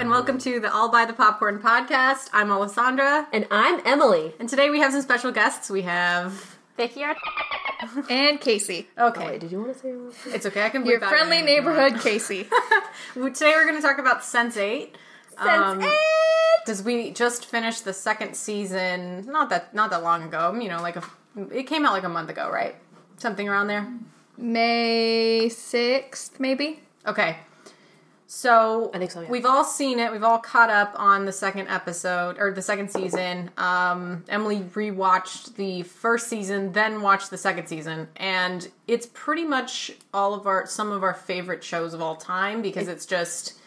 and welcome to the All by the Popcorn podcast. I'm Alessandra, And I'm Emily. and today we have some special guests. We have. Vicky, our and Casey. Okay, oh, did you want to say it's okay. I can be Your that friendly in. neighborhood Casey. Today we're going to talk about Sense8. Sense um, 8! because we just finished the second season. Not that not that long ago. You know, like a, it came out like a month ago, right? Something around there. May 6th, maybe? Okay. So I think so, yeah. we've all seen it. We've all caught up on the second episode or the second season. Um, Emily rewatched the first season, then watched the second season, and it's pretty much all of our some of our favorite shows of all time because it's just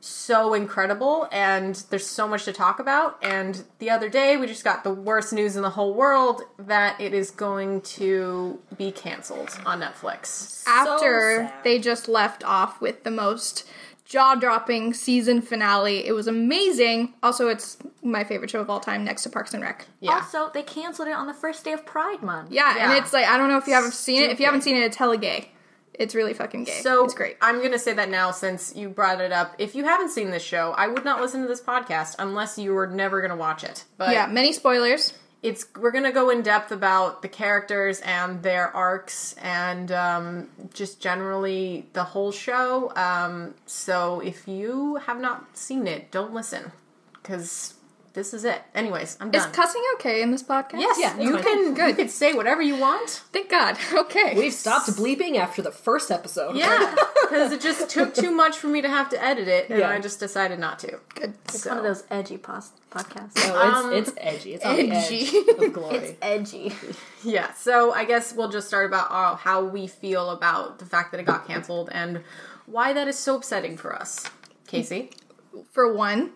so incredible and there's so much to talk about. And the other day we just got the worst news in the whole world that it is going to be canceled on Netflix. After sad. they just left off with the most jaw dropping season finale. It was amazing. Also, it's my favorite show of all time next to Parks and Rec. Yeah. Also, they canceled it on the first day of Pride Month. Yeah, Yeah. and it's like, I don't know if you haven't seen it. If you haven't seen it, it's hella gay. It's really fucking gay. So it's great. I'm gonna say that now since you brought it up. If you haven't seen this show, I would not listen to this podcast unless you were never gonna watch it. But yeah, many spoilers. it's we're gonna go in depth about the characters and their arcs and um, just generally the whole show. Um, so if you have not seen it, don't listen because this is it. Anyways, I'm done. Is cussing okay in this podcast? yes, Yeah, you it's can. Good. You can say whatever you want. Thank God. Okay. We've stopped bleeping after the first episode. Yeah, because it just took too much for me to have to edit it, and Yeah. I just decided not to. Good. It's So- one of those edgy pos- podcasts. Oh, it's, it's edgy. It's on the Edgy. edge of glory. It's edgy. Yeah, so I guess we'll just start about uh, how we feel about the fact that it got canceled and why that is so upsetting for us. Casey? for one,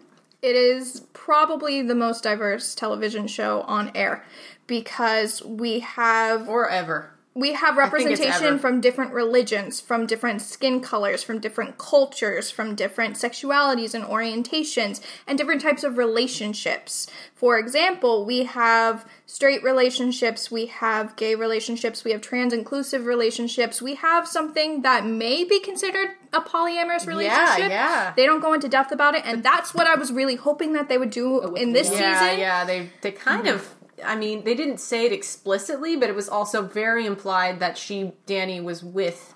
it is probably the most diverse television show on air because we have Or ever. we have representation from different religions, from different skin colors, from different cultures, from different sexualities and orientations, and different types of relationships. For example, we have straight relationships, we have gay relationships, we have trans inclusive relationships, we have something that may be considered a polyamorous relationship. yeah. yeah. They don't go into depth about it, and that's what I was really hoping that they would do in this season. Yeah, season. yeah, they they kind mm-hmm. of I mean, they didn't say it explicitly, but it was also very implied that she Dani was with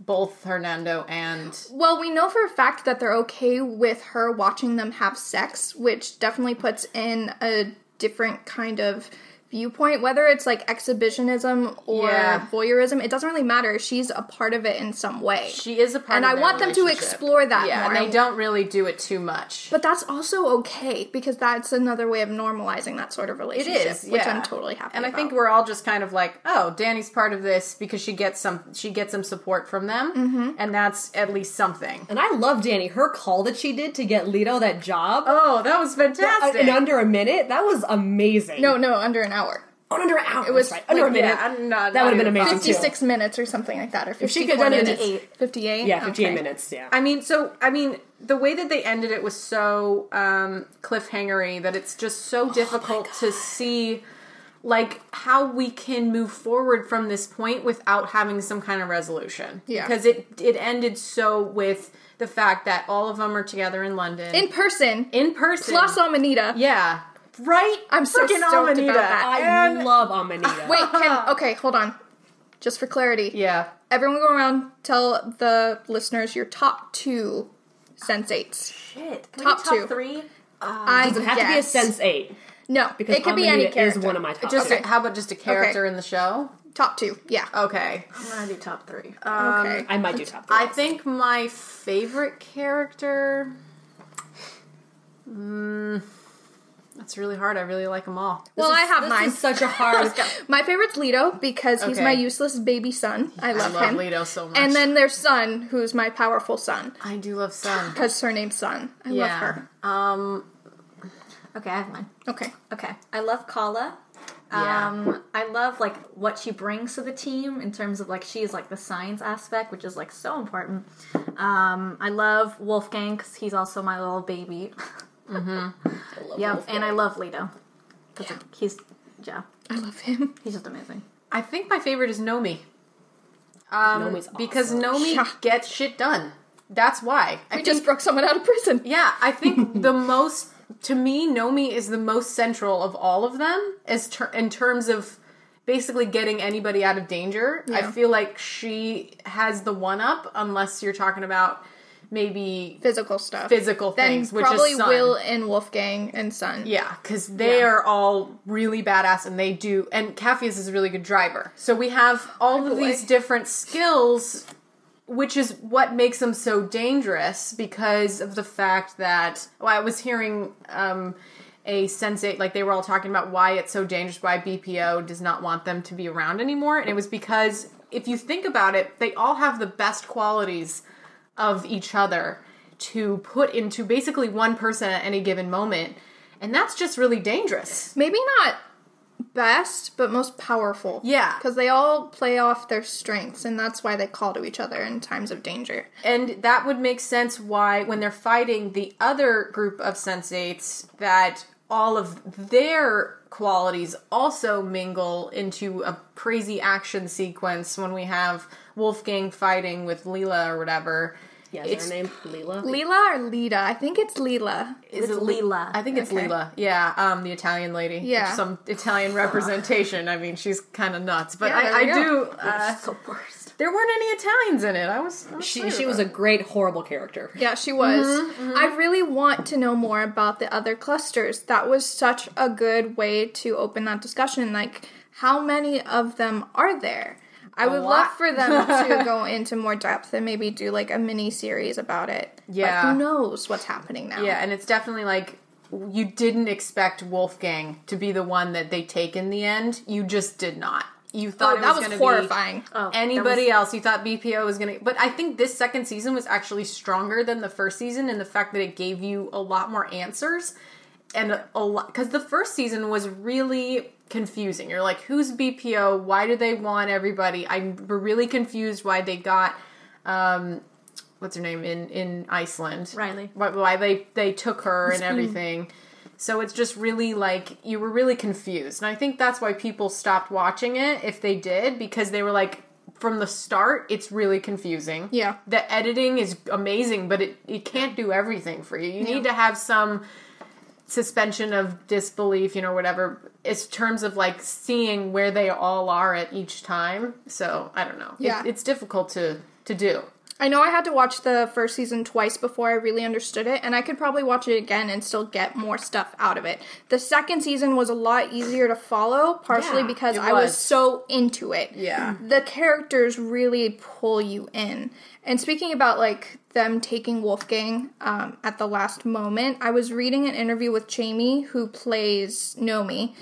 both Hernando and Well, we know for a fact that they're okay with her watching them have sex, which definitely puts in a different kind of viewpoint. Whether it's like exhibitionism or Yeah. voyeurism, it doesn't really matter. She's a part of it in some way. she is a part and of I want them to explore that Yeah, more. and they don't really do it too much. But that's also okay because that's another way of normalizing that sort of It relationship, is, which yeah. I'm totally happy. And I about. think we're all just kind of like, oh, Dani's part of this because she gets some she gets some support from them, Mm-hmm. and that's at least something. and I love Dani. Her call that she did to get Lito that job Oh, that was uh, fantastic! in under a minute, that was amazing. no, no, under an hour, oh, under an hour. It was right. under like, a minute. yeah, I'm not- that would have been amazing too. fifty-six minutes or something like that, or If she could have done it in- Fifty-eight. Yeah, 58 Okay. minutes. Yeah. I mean, so I mean, the way that they ended it was so um, cliffhangery that it's just Oh so difficult to see like how we can move forward from this point without having some kind of resolution. Yeah. because it it ended so with the fact that all of them are together in London In person, in person plus Amanita. Yeah. Right? I'm so Freaking stoked Amanita. about that. I And- love Amanita. Wait, can okay, hold on. Just for clarity. Yeah. Everyone go around, tell the listeners your top two sensates. Shit. Can Top we do two. top three? I Does it have to be a guess. sense eight? No, Because it could be any Amanita character. is one of my top. Just Okay. how about just a character in the show? top two. Yeah. Okay. I'm gonna do top three. okay. I might do top three. I think my favorite character. Mm, That's really hard. I really like them all. Well, I have This mine. is such a hard. My favorite's Lito because he's Okay. my useless baby son. I love, I love him. Lito so much. And then there's Sun, who's my powerful son I do love Sun. because her name's Sun. I love Yeah. her. Um, Okay, I have mine. Okay. Okay, I love Kala. Yeah. Um, I love like what she brings to the team in terms of like she's like the science aspect, which is like so important. Um, I love Wolfgang because he's also my little baby. Mm-hmm. Yep, and I love Lito because he's yeah, I love him. he's just amazing. I think my favorite is Nomi. Um, Nomi's because awesome. Nomi Yeah. gets shit done. That's why. I We think, just broke someone out of prison. yeah, I think the most to me, Nomi is the most central of all of them as ter- in terms of basically getting anybody out of danger. I feel like she has the one up, unless you're talking about maybe Physical stuff. physical then things, which probably is Sun. Will and Wolfgang and Sun. Yeah, because they are all really badass and they do. And Capheus is a really good driver. So we have all of these different skills, which is what makes them so dangerous because of the fact that. Well, I was hearing um, a sensate, like they were all talking about why it's so dangerous, why BPO does not want them to be around anymore. And it was because if you think about it, they all have the best qualities of each other to put into basically one person at any given moment. And that's just really dangerous. Maybe not best, but most powerful. Yeah. Because they all play off their strengths, and that's why they call to each other in times of danger. And that would make sense why, when they're fighting the other group of sensates, that all of their qualities also mingle into a crazy action sequence when we have Wolfgang fighting with Lila or whatever. Yeah, is It's- her name Lila? Lila or Lita? I think it's Lila. Is It's it Lila. I think it's Okay. Lila. Yeah, um, the Italian lady. Yeah. some Italian representation. I mean, she's kind of nuts, but Yeah, I, I do. go. Uh, the worst. there weren't any Italians in it. I was. I was She she was a great horrible character. Yeah, she was. Mm-hmm, I really want to know more about the other clusters. That was such a good way to open that discussion. Like, how many of them are there? I would love for them to go into more depth and maybe do like a mini series about it. Yeah. But who knows what's happening now? Yeah, and it's definitely like you didn't expect Wolfgang to be the one that they take in the end. You just did not. You thought Oh, it that was, was gonna horrifying. Be Oh, that anybody was- else. You thought BPO was gonna, but I think this second season was actually stronger than the first season in the fact that it gave you a lot more answers and a, a lot because the first season was really confusing. You're like, who's BPO? Why do they want everybody? I'm really confused why they got um what's her name in in Iceland Riley. why, why they they took her and everything. So it's just really like you were really confused, and I think that's why people stopped watching it if they did because they were like from the start it's really confusing. Yeah. the editing is amazing, but it it can't do everything for you. You need to have some suspension of disbelief, you know, whatever. It's terms of like seeing where they all are at each time. So I don't know. It- Yeah. it's difficult to to do. I know I had to watch the first season twice before I really understood it, and I could probably watch it again and still get more stuff out of it. The second season was a lot easier to follow, partially Yeah, because it I was was. so into it. Yeah. The characters really pull you in. And speaking about like them taking Wolfgang um, at the last moment, I was reading an interview with Jamie, who plays Nomi,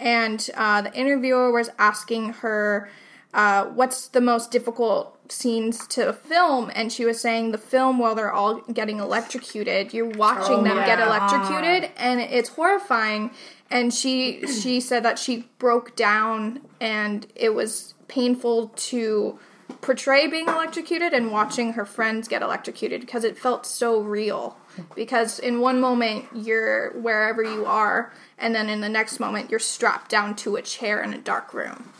and uh, the interviewer was asking her uh, what's the most difficult scenes to film and she was saying the film while they're all getting electrocuted you're watching oh, them get electrocuted and it's horrifying. And she she said that she broke down and it was painful to portray being electrocuted and watching her friends get electrocuted because it felt so real. Because in one moment you're wherever you are and then in the next moment you're strapped down to a chair in a dark room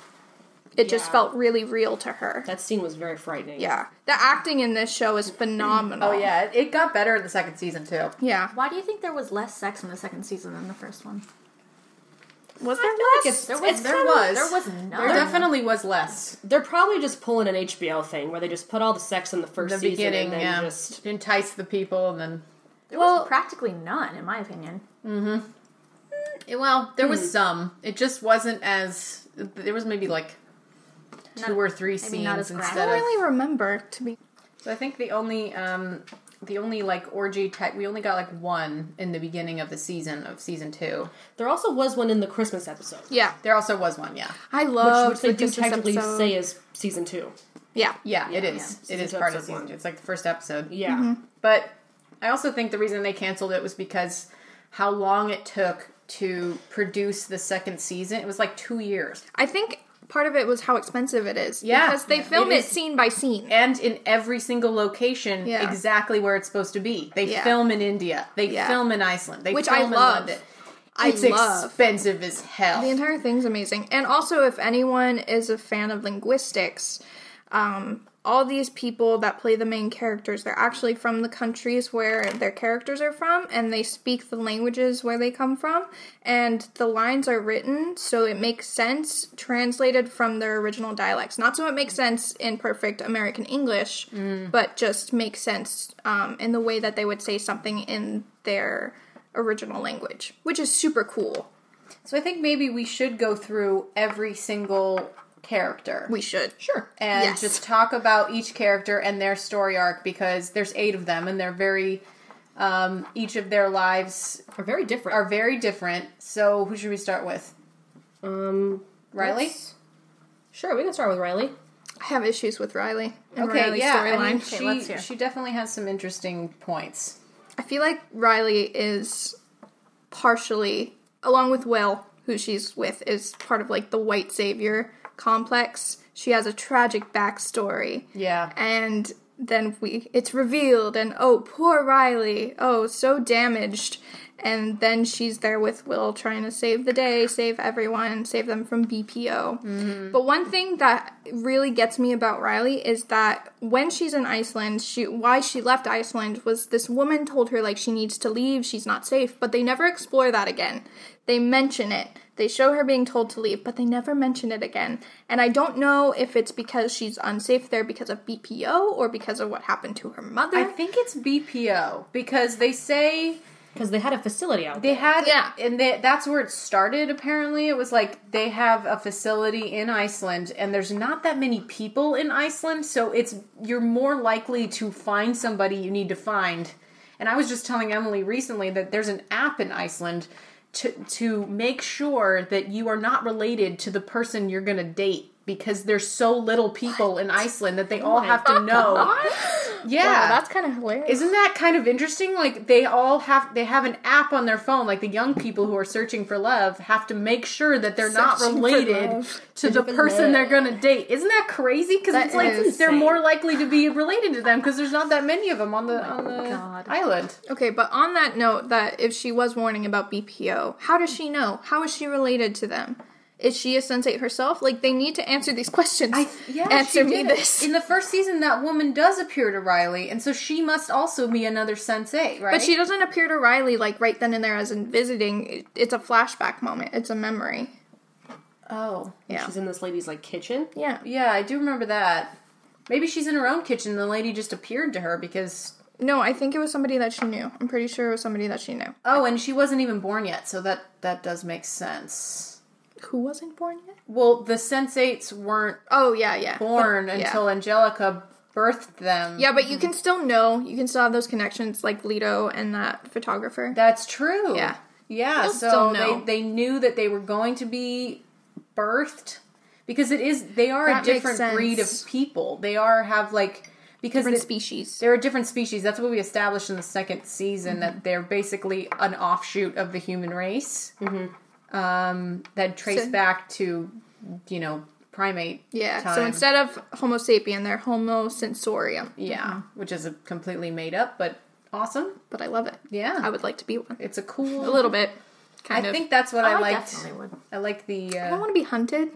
it just felt really real to her That scene was very frightening. yeah. The acting in this show is phenomenal. Oh yeah, it- it got better in the second season too. Yeah. Why do you think there was less sex in the second season than the first one? Was there less? it's- There was there was. there was none. There definitely was less. They're probably just pulling an HBO thing where they just put all the sex in the first The season beginning, and then yeah, just entice the people, and then there was practically none, in my opinion. Mhm. Well, there was some. It just wasn't as. There was maybe like two Not- or three maybe scenes not as I don't really remember to be. So I think the only um, the only like orgy type. We only got like one in the beginning of the season of season two. There also was one in the Christmas episode, Yeah, There also was one. Yeah, I love which they the do Christmas technically episode. say is season two. Yeah, yeah, it Yeah, is. yeah. It Season is two, part of season one. two. It's like the first episode. Yeah, But I also think the reason they canceled it was because how long it took to produce the second season. It was like two years. I think part of it was how expensive it is. Yeah, because they yeah, film it it, scene by scene. And in every single location, Yeah. exactly where it's supposed to be. They Yeah. film in India. They film in Iceland. They Which I love. in London. I It's love. expensive as hell. The entire thing's amazing. And also, if anyone is a fan of linguistics, um, all these people that play the main characters, they're actually from the countries where their characters are from, and they speak the languages where they come from. And the lines are written so it makes sense translated from their original dialects. Not so it makes sense in perfect American English, but just makes sense um, in the way that they would say something in their original language, which is super cool. so I think maybe we should go through every single character. We should. sure. and Yes. just talk about each character and their story arc because there's eight of them and they're very um, each of their lives Are very different. are very different so who should we start with um, riley Sure, we can start with Riley. I have issues with Riley and okay Riley's yeah I storyline. mean, Okay, she, let's she definitely has some interesting points I feel like Riley is partially, along with Will, who she's with, is part of like the white savior complex. She has a tragic backstory. yeah And then we it's revealed and oh poor Riley, oh so damaged. And then she's there with Will trying to save the day, save everyone, save them from BPO. Mm-hmm. But one thing that really gets me about Riley is that when she's in Iceland, she why she left Iceland was this woman told her like she needs to leave, she's not safe, but they never explore that again. They mention it. They show her being told to leave, but they never mention it again. And I don't know if it's because she's unsafe there because of BPO or because of what happened to her mother. i think it's bpo because they say Because they had a facility out there. They there. had, Yeah. and they, that's where it started. Apparently, it was like they have a facility in Iceland, and there's not that many people in Iceland, so it's you're more likely to find somebody you need to find. And I was just telling Emily recently that there's an app in Iceland to to make sure that you are not related to the person you're going to date because there's so little people in Iceland that they oh all have to know. Yeah, Wow, that's kind of hilarious. isn't that kind of interesting? Like they all have they have an app on their phone. Like the young people who are searching for love have to make sure that they're not Searching for related to the person love. they're going to date. Isn't that crazy? Because it's like is they're more likely to be related to them because there's not that many of them on the oh on the God. island. Okay, but on that note, that if she was warning about BPO, how does she know? How is she related to them? Is she a sensate herself? Like they need to answer these questions. Yeah, answer she me did. this. In the first season, that woman does appear to Riley, and so she must also be another sensate, right? but she doesn't appear to Riley like right then and there as in visiting. It's a flashback moment. It's a memory. Oh, Yeah. She's in this lady's like kitchen. Yeah. yeah, I do remember that. Maybe she's in her own kitchen. The lady just appeared to her because No, I think it was somebody that she knew. I'm pretty sure it was somebody that she knew. Oh, and she wasn't even born yet, so that that does make sense. Who wasn't born yet? Well, the sensates weren't Oh yeah, yeah. born But- yeah. until Angelica birthed them. Yeah, but you can still know. You can still have those connections, like Lito and that photographer. That's true. Yeah. Yeah, You'll so they they knew that they were going to be birthed because it is they are That a different breed of people. They are have like because Different they- species. They're a different species. That's what we established in the second season Mm-hmm. that they're basically an offshoot of the human race. Mm-hmm. Um, that trace So- back to you know primate. Yeah. So instead of Homo sapien, they're Homo sensorium. yeah, which is a completely made up, but awesome. But I love it. Yeah. I would like to be one. It's a cool. A little bit. I Kind of. I think that's what I, I liked. would. I like the. I Uh, don't want to be hunted.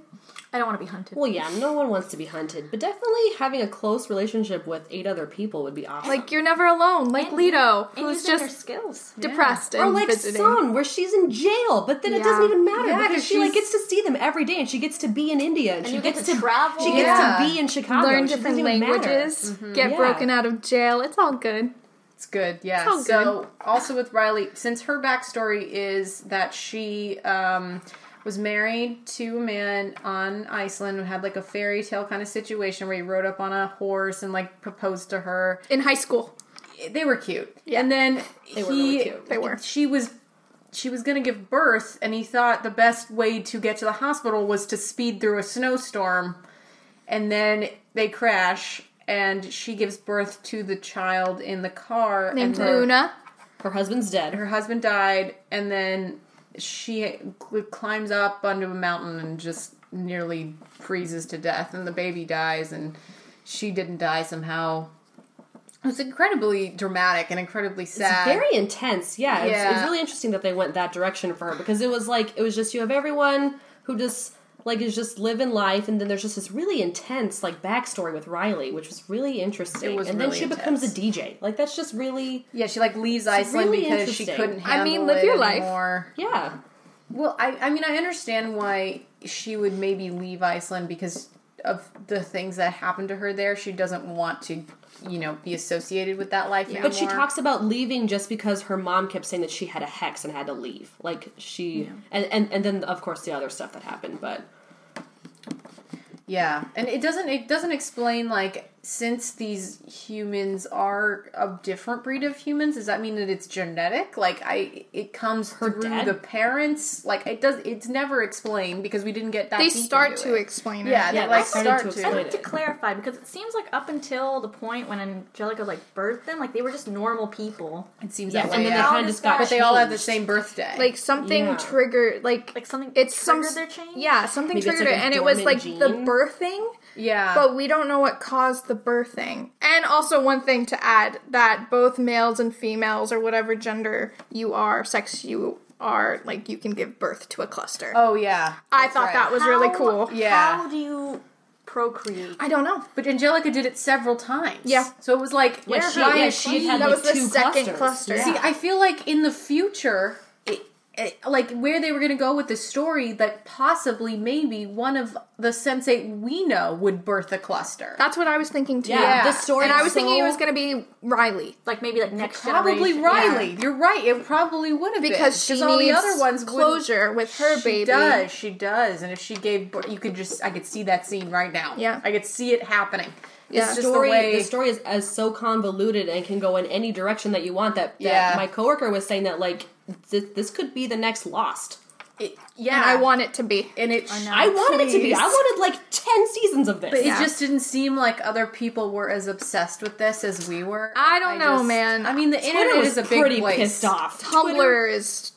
I don't want to be hunted. Well, yeah, no one wants to be hunted, but definitely having a close relationship with eight other people would be awesome. Like you're never alone. Like Lito, and who's just skills. depressed or and like visiting. Sun, where she's in jail, but then it doesn't even matter Yeah, because 'cause she like gets to see them every day, and she gets to be in India, and, she you get gets to travel. She gets Yeah. to be in Chicago. Learn different even matter. languages. Get Yeah. broken out of jail. It's all good. It's good, yeah. all so also with Riley, since her backstory is that she um, was married to a man on Iceland who had like a fairy tale kind of situation where he rode up on a horse and like proposed to her. In high school. they were cute. Yeah. And then They were he, really cute. They were. She was she was going to give birth and he thought the best way to get to the hospital was to speed through a snowstorm and then they crash and she gives birth to the child in the car Named and her, Luna. Her husband's dead. her husband died and then she climbs up onto a mountain and just nearly freezes to death and the baby dies and she didn't die somehow it was incredibly dramatic and incredibly sad Very intense, yeah. It's, Yeah. it's really interesting that they went that direction for her because it was like it was just you have everyone who just like is just living life, and then there's just this really intense like backstory with Riley, which was really interesting. It was and really then she becomes a DJ. Like that's just really Yeah, she like leaves Iceland really because she couldn't I mean, live it your life. anymore. yeah. Well, I I mean, I understand why she would maybe leave Iceland because of the things that happened to her there. She doesn't want to, you know, be associated with that life anymore. But she talks about leaving just because her mom kept saying that she had a hex and had to leave. Like she and, and and then of course the other stuff that happened, but Yeah, and it doesn't it doesn't explain like since these humans are a different breed of humans, does that mean that it's genetic? Like I it comes through dad? the parents? Like it does it's never explained because we didn't get that They deep start into to it. explain it. Yeah, Yeah, they like start to to. explain I'd like to clarify because it seems like up until the point when Angelica like birthed them, like they were just normal people. It seems yeah, that way. and then they kind of just got but they all have the same birthday. Like something Yeah. triggered, like Like something it's some triggered their change? Yeah, something Maybe triggered like it, and it was dormant like the birthing. Yeah, But we don't know what caused the birthing. And also, one thing to add that both males and females, or whatever gender you are, sex you are, like you can give birth to a cluster. oh yeah, I thought right. that was really cool. Yeah. How do you procreate? I don't know. But Angelica did it several times. Yeah. So it was like, Yeah, why she- is yeah, she? she had, that like, was the two second clusters. cluster. Yeah. See, I feel like in the future, it, it, Eh, like where they were going to go with the story, that possibly maybe one of the sensei we know would birth a cluster. That's what I was thinking too. Yeah, the story And I is was thinking it was going to be Riley. Like maybe like next time. Probably generation. Riley. You're right. It probably would have been. Because been she all the other ones wouldn't- closure with her she baby. She does. She does. And if she gave, birth, you could just, I could see that scene right now. Yeah. I could see it happening. Yeah. Story, the way. the story is as so convoluted and can go in any direction that you want. That, that Yeah. my coworker was saying that like this, this could be the next Lost. it- yeah. And I want it to be. and it. I wanted it to be. I wanted like ten seasons of this. But Yeah. it just didn't seem like other people were as obsessed with this as we were. I don't know, just- man. I mean, the Twitter internet was is a big pretty place. pissed off. Tumblr is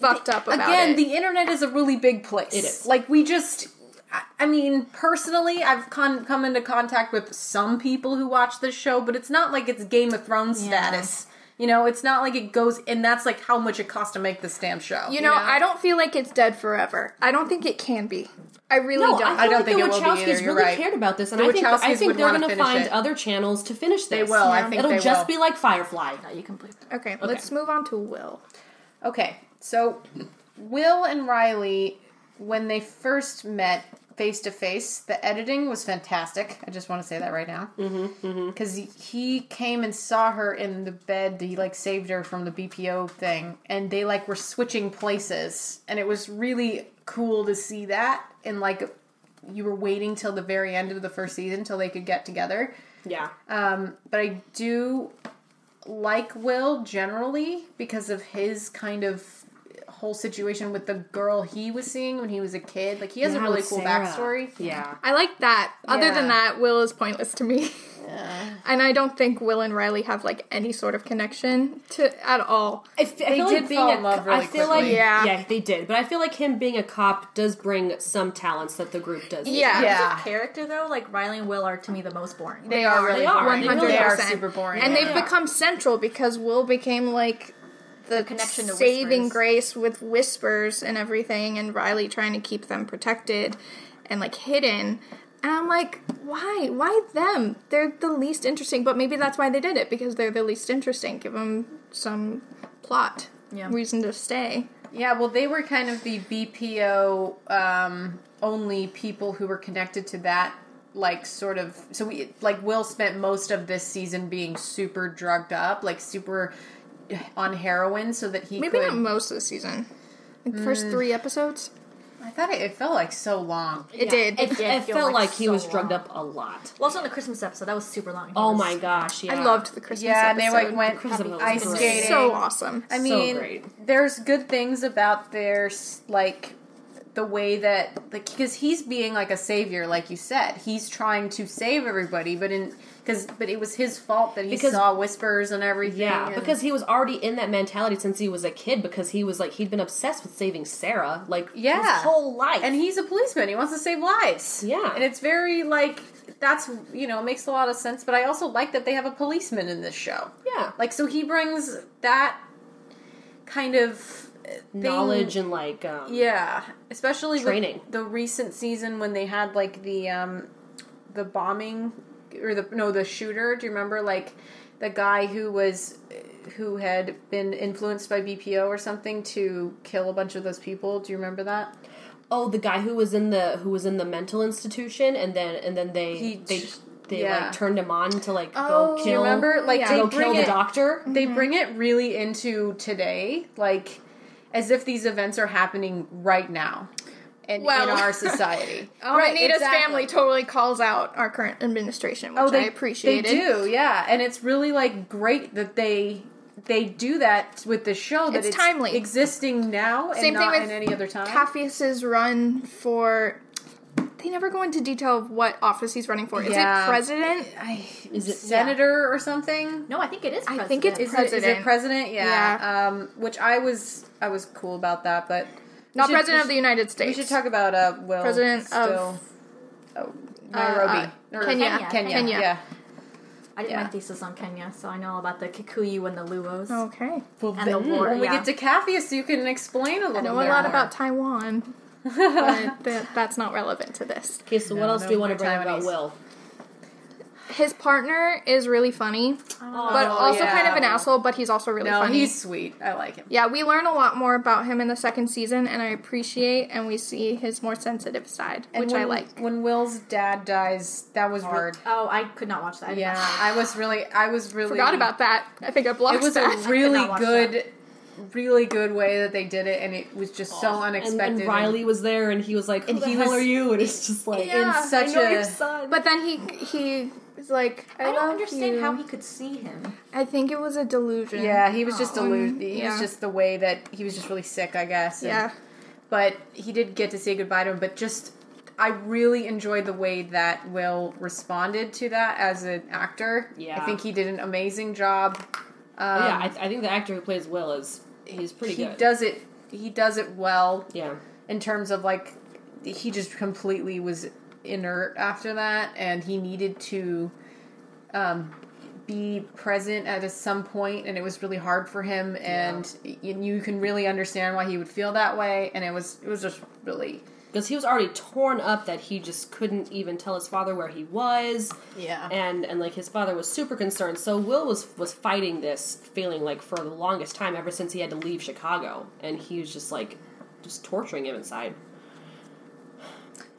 fucked up about Again, it. the internet is a really big place. It is. Like we just. I- I mean, personally, I've con- come into contact with some people who watch this show, but it's not like it's Game of Thrones status. You know, it's not like it goes, and that's like how much it costs to make this damn show. you know, I don't feel like it's dead forever. I don't think it can be. I really No, don't. I, feel I don't like think the it will be Wachowskis either, you're really right. cared about this, and I think I think they're wanna going to find it. other channels to finish this. They will. I think It'll they just will. be like Firefly. No, you complete. okay, let's move on to Will. Okay, so Will and Riley, when they first met face to face, the editing was fantastic. I just want to say that right now. Mm-hmm. Because he came and saw her in the bed. He like saved her from the BPO thing, and they like were switching places, and it was really cool to see that. And like, you were waiting till the very end of the first season till they could get together. Yeah. Um, but I do like Will generally because of his kind of whole situation with the girl he was seeing when he was a kid. Like he has a really cool Sarah. backstory. Yeah. I like that. Other Yeah. than that, Will is pointless to me. and I don't think Will and Riley have like any sort of connection to at all. I, f- I They feel did like being fall a in love really I feel quickly. like Yeah. yeah, they did, but I feel like him being a cop does bring some talents that the group does. Yeah. Yeah. Character though, like Riley and Will are to me the most boring. They are really They are. boring. They They are 100%. super boring. And Yeah. they've become central because Will became like the, connection to saving Whispers. grace with whispers and everything, and Riley trying to keep them protected and like hidden. And I'm like, why? Why them? They're the least interesting. But maybe that's why they did it because they're the least interesting. Give them some plot, Yeah. reason to stay. Yeah, well, they were kind of the BPO um, only people who were connected to that. Like sort of, so we like Will spent most of this season being super drugged up, like super on heroin, so that he Maybe could. not most of the season. Like the first mm. three episodes. I thought it, it felt like so long. It did. It, Yeah, it feel felt like like he so was drugged long. up a lot. Well, also in the Christmas episode, that was super long. He Oh was- my gosh, yeah. I loved the Christmas episode. Yeah, and they episode. like went Christmas episode was ice great. skating. so awesome. I So mean, great. there's good things about their s- like the way that like because he's being like a savior, like you said, he's trying to save everybody, but in because but it was his fault that he Because- saw whispers and everything. Yeah, and- because he was already in that mentality since he was a kid. Because he was like he'd been obsessed with saving Sarah, like yeah, his whole life. and he's a policeman. He wants to save lives. Yeah. and it's very like that's you know it makes a lot of sense. But I also like that they have a policeman in this show. yeah, Like so he brings that kind of thing- knowledge and like um, Yeah, especially Training. the recent season when they had like the um the bombing or the no the shooter. Do you remember like the guy who was who had been influenced by BPO or something to kill a bunch of those people? Do you remember that? oh the guy who was in the who was in the mental institution and then and then they He- they they yeah. like turned him on to like Oh, go kill you remember? Like, Yeah. to they go bring kill the doctor. They mm-hmm. bring it really into today, like as if these events are happening right now. In, Well- in our society, Right, Anita's exactly. family totally calls out our current administration, which Oh, they I appreciated. They do, yeah, and it's really like great that they they do that with the show. That It's it's, timely. existing now, Same not thing with in any other time. Capheus's run for. They never go into detail of what office he's running for. Is Yeah. it president? I, Is it- senator or something? No, I think it is. I think it's Is it, is it President. president? Yeah. Yeah. Um, which I was I was cool about that, but we Not should- president we of the should- United We should talk about uh, Will. President still. of- oh, Nairobi, uh, Or- Kenya. Kenya. Kenya. Kenya. Yeah. I did yeah. my thesis on Kenya, so I know all about the Kikuyu and the Luos Okay. and the war. When we get to Capheus, you can explain a little. I know a lot more. about Taiwan, but that, that's not relevant to this. Okay, so what else no do we want to bring about Will? His partner is really funny, oh, but also yeah. kind of an asshole, but he's also really No, funny. he's sweet. I like him. Yeah, we learn a lot more about him in the second season, and I appreciate and we see his more sensitive side, And which when, I like. When Will's dad dies, that was hard. Oh, I could not watch that. Yeah. I was really, I was really Forgot about that. I think I blocked It It was that. a really not watch good, really good way that they did it, and it was just so And, unexpected. and Riley was there, and he was like, "Who And the he hell was- are you?" And it's just like, Yeah. in such I know a your son. but then he he was like, I, I don't love understand you. how he could see him. I think it was a delusion. yeah, he was just um, deluded. He yeah. was just the way that he was just really sick, I guess. and- Yeah. but he did get to say goodbye to him. But just, I really enjoyed the way that Will responded to that as an actor. Yeah. I think he did an amazing job. Oh, yeah, um, I, I think the actor who plays Will is he's pretty he good. does it. He does it well. yeah, in terms of like he just completely was inert after that and he needed to um be present at a, some point and it was really hard for him and y- you can really understand why he would feel that way and it was it was just really because he was already torn up that he just couldn't even tell his father where he was. Yeah. and and like his father was super concerned. So Will was was fighting this feeling like for the longest time, ever since he had to leave Chicago, and he was just like just torturing him inside.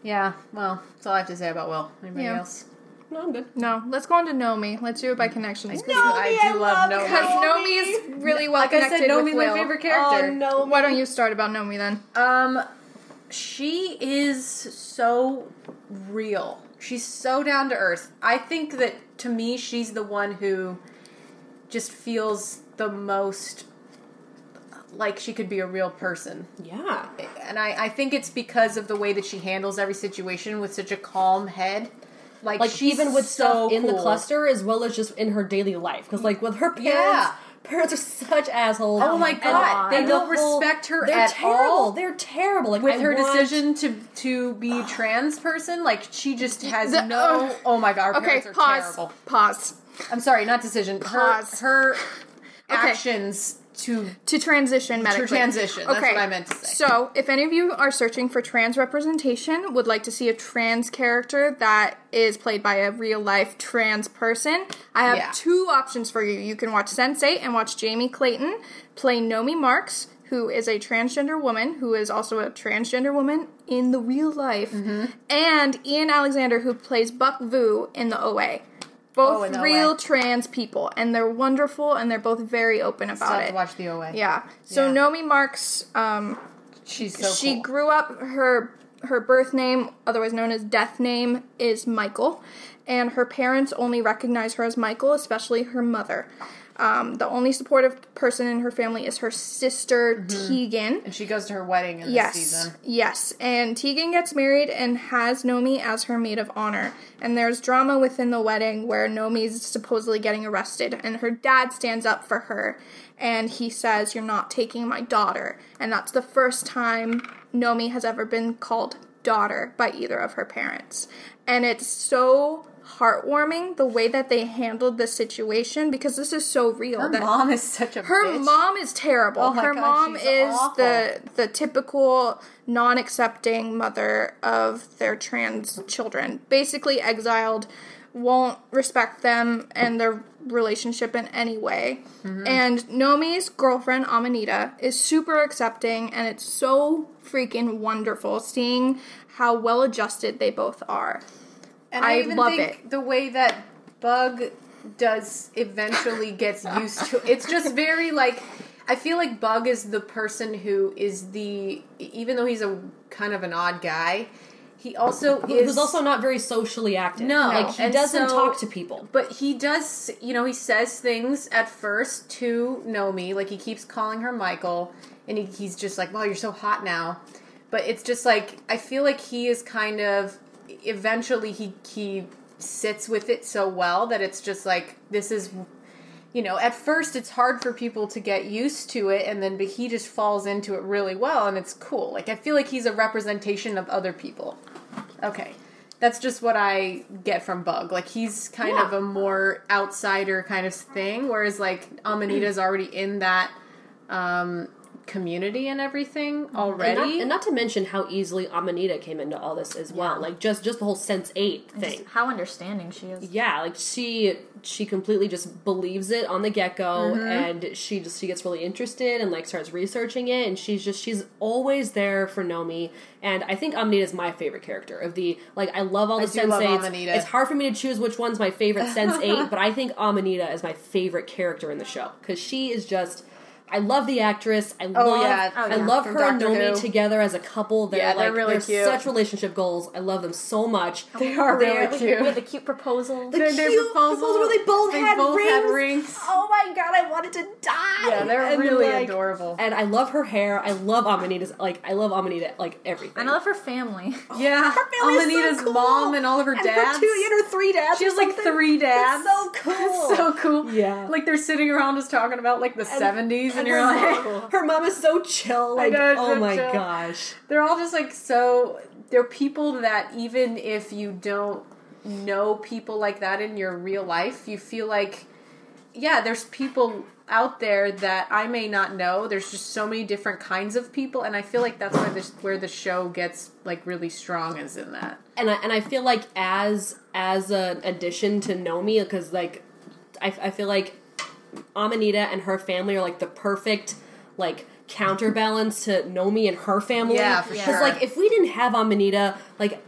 Yeah well that's all i have to say about will anybody Yeah. else No, I'm good. No, let's go on to Nomi. Let's do it by connections. no i do love no Because is really well like i connected said with Nomi's my Will. favorite character Oh no! Why don't you start about Nomi then? Um, she is so real. She's so down to earth. I think that to me, she's the one who just feels the most like she could be a real person. Yeah, And I, I think it's because of the way that she handles every situation with such a calm head. Like, like she's even with so stuff in the cluster as well as just in her daily life. Because like with her parents, Yeah. parents are such assholes. Oh my And- God, they don't the whole- respect her They're at terrible. all. They're terrible. Like with I her decision to to be trans person, like she just has The- no. uh, oh my god, her Okay, parents are pause. terrible. Pause. I'm sorry, not decision. Pause. Her her actions to To transition medically. transition, that's what I meant to say. So, if any of you are searching for trans representation, would like to see a trans character that is played by a real life trans person, I have Yeah. two options for you. You can watch Sense8 and watch Jamie Clayton play Nomi Marks, who is a transgender woman, who is also a transgender woman in the real life, Mm-hmm. and Ian Alexander, who plays Buck Vu in the OA. Both Oh, real trans people, and they're wonderful, and they're both very open Still about have it. to watch the OA. Yeah. So Yeah. Nomi Marks, um, She's so she cool. grew up her her birth name, otherwise known as death name, is Michael, and her parents only recognize her as Michael, especially her mother. Um, the only supportive person in her family is her sister Tegan. and she goes to her wedding in Yes, this season. yes, and Tegan gets married and has Nomi as her maid of honor. And there's drama within the wedding where Nomi's supposedly getting arrested, and her dad stands up for her, and he says, "You're not taking my daughter." And that's the first time Nomi has ever been called daughter by either of her parents, and it's so heartwarming the way that they handled the situation because this is so real. Her mom is such a her bitch. mom is terrible. Oh her God, mom is awful. the the typical non-accepting mother of their trans children. Basically exiled, won't respect them and their relationship in any way. Mm-hmm. And Nomi's girlfriend Amanita is super accepting and it's so freaking wonderful seeing how well adjusted they both are. And I, I even love think the way that Bug does eventually gets used to it's just very like I feel like Bug is the person who is the even though he's a kind of an odd guy, he also is Who's also not very socially active. No, like he and doesn't so- talk to people. But he does, you know, he says things at first to Nomi, like he keeps calling her Michael, and he, he's just like, "Wow, you're so hot now." But it's just like I feel like he is kind of eventually he he sits with it so well that it's just like this is you know at first it's hard for people to get used to it and then but he just falls into it really well and it's cool. Like i feel like he's a representation of other people. Okay. That's just what i get from bug. Like he's kind Yeah. of a more outsider kind of thing whereas like amanita's already in that um community and everything And already not, and not to mention how easily Amanita came into all this as well. Like just just the whole Sense8 thing. Just how understanding she is. yeah, like she she completely just believes it on the get go, Mm-hmm. and she just she gets really interested and like starts researching it, and she's just she's always there for Nomi. And I think Amanita is my favorite character of the like I love all the sense eight. It's hard for me to choose which one's my favorite Sense Eight, but I think Amanita is my favorite character in the show because she is just. I love the actress. I oh, love. yeah. Oh, I yeah. love From her and Doctor Nomi Who. together as a couple. They're Yeah, they're like really they're cute. such relationship goals. I love them so much. they are really With- cute With the cute proposal. Their- their cute proposal where they both they had both rings. had rings. Oh my god, I wanted to die. Yeah, they're And, really like- adorable. And I love her hair. I love Amanita's like I love Amanita like everything. And I love her family. Oh, yeah, Her family is so Amanita's cool. mom and all of her And dads. Her two, and her three dads. she or has like something. three dads. It's so cool. It's so cool. Yeah. like they're sitting around just talking about like the seventies, and, you're her, like, mom, her mom is so chill. Like, know, oh so my chill. gosh. they're all just like so. They're people that even if you don't know people like that in your real life, you feel like, yeah, there's people out there that I may not know. There's just so many different kinds of people, and I feel like that's where this where the show gets like really strong is in that. and I, and I feel like as as an addition to Nomi, because like I, I feel like Amanita and her family are like the perfect like counterbalance to Nomi and her family. Yeah, for sure. Because like if we didn't have Amanita, like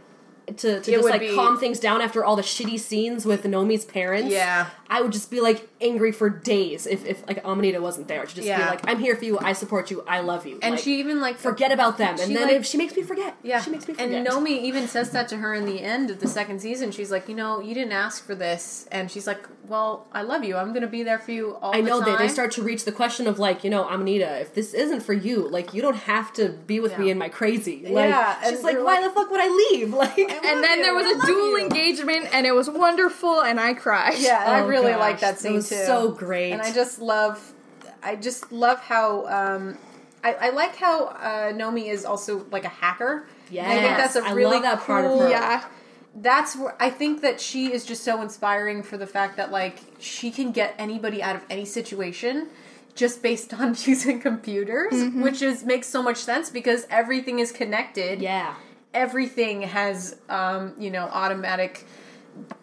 to, to It just like be- calm things down after all the shitty scenes with Nomi's parents. Yeah. I would just be like angry for days if, if like Amanita wasn't there. To just be like, I'm here for you, I support you, I love you. And Like, she even like forget about them. And then like- if she makes me forget. Yeah, She makes me forget. And Nomi even says that to her in the end of the second season. She's like, you know, you didn't ask for this, and she's like, well, I love you. I'm gonna be there for you all I know the they, time. they start to reach the question of like, you know, Amanita, if this isn't for you, like you don't have to be with me in my crazy. Like Yeah, and she's like, why like- the fuck would I leave? Like And then there was a dual engagement, and it was wonderful, and I cried. Yeah, I Oh, really gosh. like that It scene was too. so great. and I just love, I just love how. Um, I, I like how uh, Nomi is also like a hacker. Yeah, I think that's a really that part of cool- her. Yeah. That's where I think that she is just so inspiring for the fact that like she can get anybody out of any situation just based on using computers, Mm-hmm. which is makes so much sense because everything is connected. yeah. everything has um, you know automatic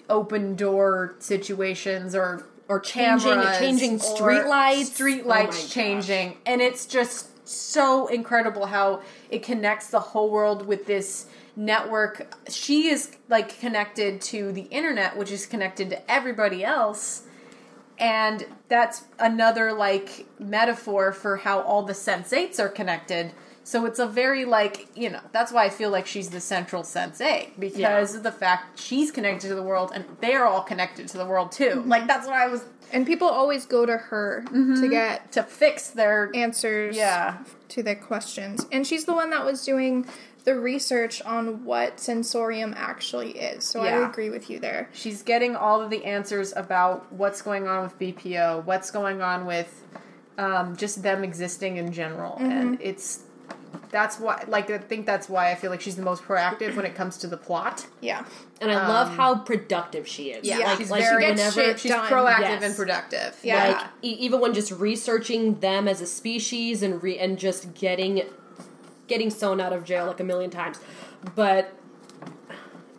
open door situations or Or changing uh, cameras changing street lights. street Oh lights gosh. changing and it's just so incredible how it connects the whole world with this network she is like connected to the internet which is connected to everybody else and that's another like metaphor for how all the sensates are connected So it's a very like you know that's why I feel like she's the central sensate because of the fact she's connected to the world and they're all connected to the world too. Like that's why I was And people always go to her to get to fix their answers Yeah. to their questions. And she's the one that was doing the research on what sensorium actually is. So I agree with you there. she's getting all of the answers about what's going on with BPO, what's going on with um, just them existing in general, and it's that's why like I think that's why I feel like she's the most proactive when it comes to the plot. Yeah. And I love how productive she is. Yeah, like, she's like very gets shit she's done. proactive Yes. and productive. Yeah. like e- even when just researching them as a species and re- and just getting getting sewn out of jail like a million times but